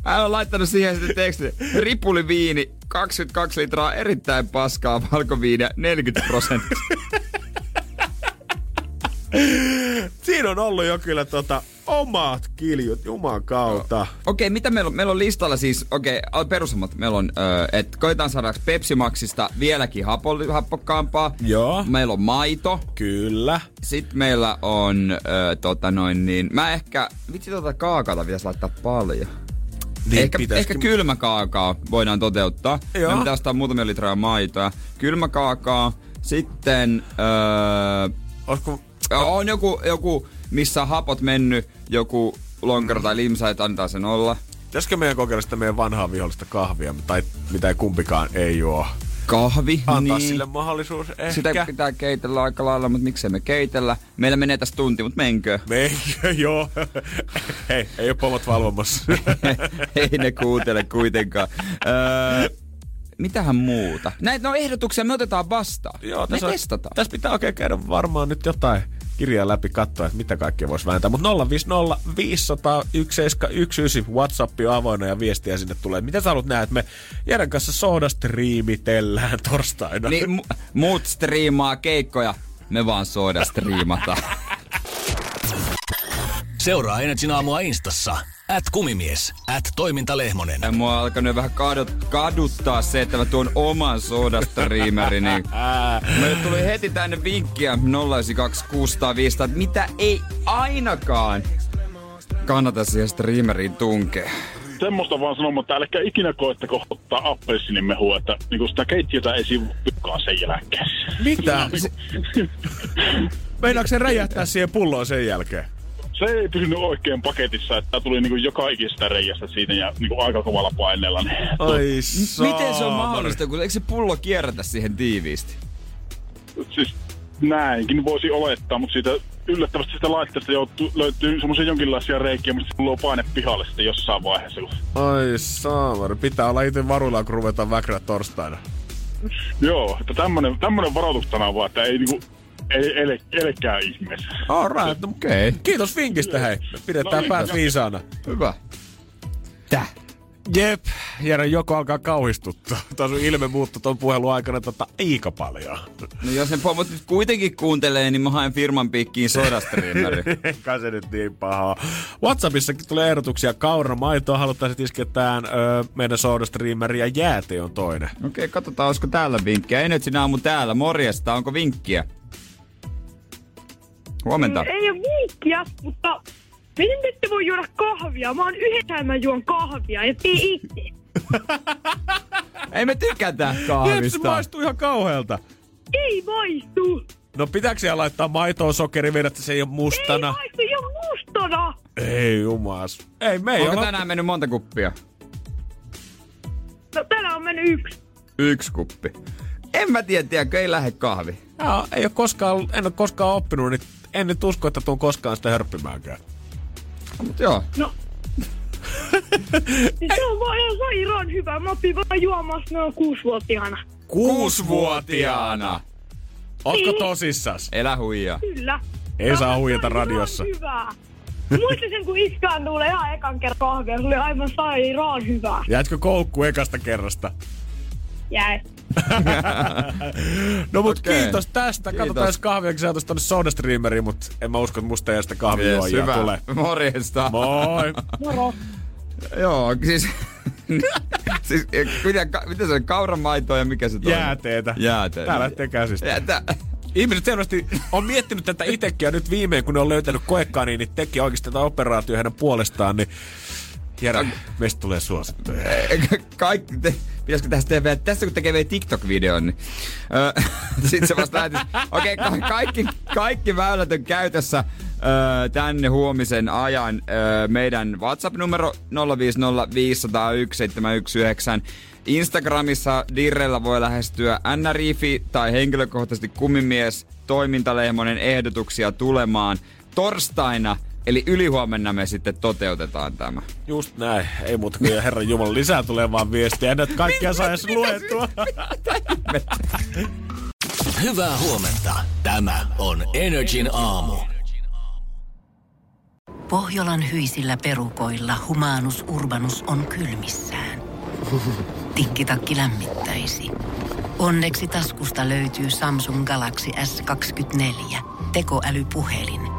Hän on laittanut siihen sitten tekstin. Ripuli viini, 22 litraa erittäin paskaa valkoviiniä, 40 prosenttia. Siinä on ollut jo kyllä tota, omat kiljut, juman kautta. Okei, okay, mitä meillä on? Meillä on listalla siis, okei, okay, perushommat. Meillä on, öö, että koitaan saada Pepsi Maxista vieläkin happo, happokkaampaa. Joo. Meillä on maito. Kyllä. Sitten meillä on, öö, tota noin niin, mä ehkä, vitsi tota kaakata pitäisi laittaa paljon. Niin ehkä, pitäisikin- ehkä kylmä kaakaa voidaan toteuttaa. Joo. Me pitää ostaa muutamia litraa maitoa. Kylmä kaakaa. Sitten öö, Olisiko, on joku, joku, missä hapot mennyt, joku lonkero tai limsa, että antaa sen olla. pitäisikö meidän kokeilla sitä meidän vanhaa vihollista kahvia, tai mitä ei kumpikaan ei juo? Kahvi, Antaa niin. sille mahdollisuus ehkä. Sitä pitää keitellä aika lailla, mutta miksei me keitellä. Meillä menee tässä tunti, mutta menkö? Meikö, joo. Hei, ei ole pomot valvomassa. Ei ne kuuntele kuitenkaan. Öö, mitähän muuta? Näitä on ehdotuksia, me otetaan vastaan. joo, me tässä, on- testataan. tässä pitää oikein käydä varmaan nyt jotain kirjaa läpi katsoa, että mitä kaikkea voisi vähentää. Mutta 050 500 1719 WhatsApp on avoinna ja viestiä sinne tulee. Mitä sä haluat nähdä, että me Jeren kanssa sohdastriimitellään torstaina? Niin, mu- muut striimaa keikkoja, me vaan soda striimataan. Seuraa Energin aamua Instassa. At kumimies. At toimintalehmonen. Ja mua on alkanut vähän kadut, kaduttaa se, että mä tuon oman sodastriimeri, niin Meille tuli heti tänne vinkkiä 092 että mitä ei ainakaan kannata siihen streameriin tunkea. semmoista vaan sanomaan, että älkää ikinä koettako ottaa appelsinimehua, että niinku sitä keittiötä ei sivu kukaan sen jälkeen. Mitä? Meinaatko se räjähtää siihen pulloon sen jälkeen? Se ei pysynyt oikein paketissa, että tää tuli niinku joka ikisestä reiästä siitä ja niinku aika kovalla paineella. Niin Ai Miten se on mahdollista, kun eikö se pullo kierrätä siihen tiiviisti? siis näinkin voisi olettaa, mutta siitä yllättävästi sitä laitteesta joutuu, löytyy semmoisia jonkinlaisia reikiä, mistä tulee paine pihalle sitten jossain vaiheessa. Ai saamari, pitää olla itse varuilla, kun ruvetaan väkrä torstaina. Joo, että tämmönen, tämmönen varoitustana vaan, että ei niinku, ei ele, elekään ihmeessä. Alright, Okei. kiitos vinkistä hei. Pidetään No päät viisaana. Hyvä. Täh. Jep, Jere, joko alkaa kauhistuttaa. Tuo sun ilme muuttui ton puhelun aikana tota aika paljon. No jos ne pomot nyt kuitenkin kuuntelee, niin mä haen firman piikkiin sodastriimeri. Eikä se nyt niin pahaa. Whatsappissakin tulee ehdotuksia. Kaura maitoa haluttaisiin iskeä tähän öö, meidän soodastreameri ja jääte on toinen. Okei, okay, katsotaan, olisiko täällä vinkkiä. Energy aamu täällä. Morjesta, onko vinkkiä? Huomenta. Ei ole vinkkiä, mutta miten te ette voi juoda kahvia? Mä oon yhden mä juon kahvia ja tee itse. Ei me tykätä Jep, se kahvista. maistuu ihan kauhealta. Ei maistu. No pitääkö siellä laittaa maitoon sokeri vielä, että se ei ole Ei mustana? maistu jo mustana. Ei jumas. Ei, me ei Onko olla- tänään mennyt monta kuppia? No tänään on mennyt yksi. Yksi kuppi. En mä tiedä, tiedäkö, ei lähde kahvi. Joo, ei ole koskaan, en ole koskaan oppinut, niin en nyt usko, että tuun koskaan sitä hörppimäänkään. Mut joo. No. Se on vaan ihan sairaan hyvä. Mä opin vaan juomassa noin kuusivuotiaana. Kuusivuotiaana. Ootko Niin. tosissas? Elä huijaa. Kyllä. Ei saa huijata radiossa. Hyvää. Muistin sen, kun iskaan tulee ihan ekan kerran kahvia. Se oli aivan sairaan hyvää. Jäitkö koukku ekasta kerrasta? Jäi. No mut Okei. kiitos tästä. Kiitos. Katsotaan, jos kahviakin saataisiin tonne SodaStreameriin, mutta en mä usko, että musta ei sitä Yes, tulee. Morjesta. Moi! Moro. Joo, siis... siis miten, ka- miten se on? Kauramaitoa ja mikä se toinen? Jääteetä. Jääteetä. Tää lähtee käsistä. Jäätä. Ihmiset selvästi on miettinyt tätä itekin ja nyt viimein, kun ne on löytänyt koekaniin, niin teki oikeasti tätä operaatio hänen puolestaan, niin Jere, meistä tulee suosittuja. Kaikki, te, pitäisikö tästä tehdä tässä kun tekee TikTok-videon, niin ö, sit se vasta lähetys. Okei, okay, ka- kaikki, kaikki väylät on käytössä ö, tänne huomisen ajan. Ö, meidän WhatsApp-numero 050501719. Instagramissa Dirrellä voi lähestyä NRIFI tai henkilökohtaisesti kumimies toimintalehmonen ehdotuksia tulemaan. Torstaina Eli ylihuomenna me sitten toteutetaan tämä. Just näin. Ei muuta kuin Herran Jumala lisää tulee vaan viestiä. Näitä kaikkia saa edes luettua. Hyvää huomenta. Tämä on Energin aamu. Pohjolan hyisillä perukoilla humanus urbanus on kylmissään. Tikkitakki lämmittäisi. Onneksi taskusta löytyy Samsung Galaxy S24 tekoälypuhelin.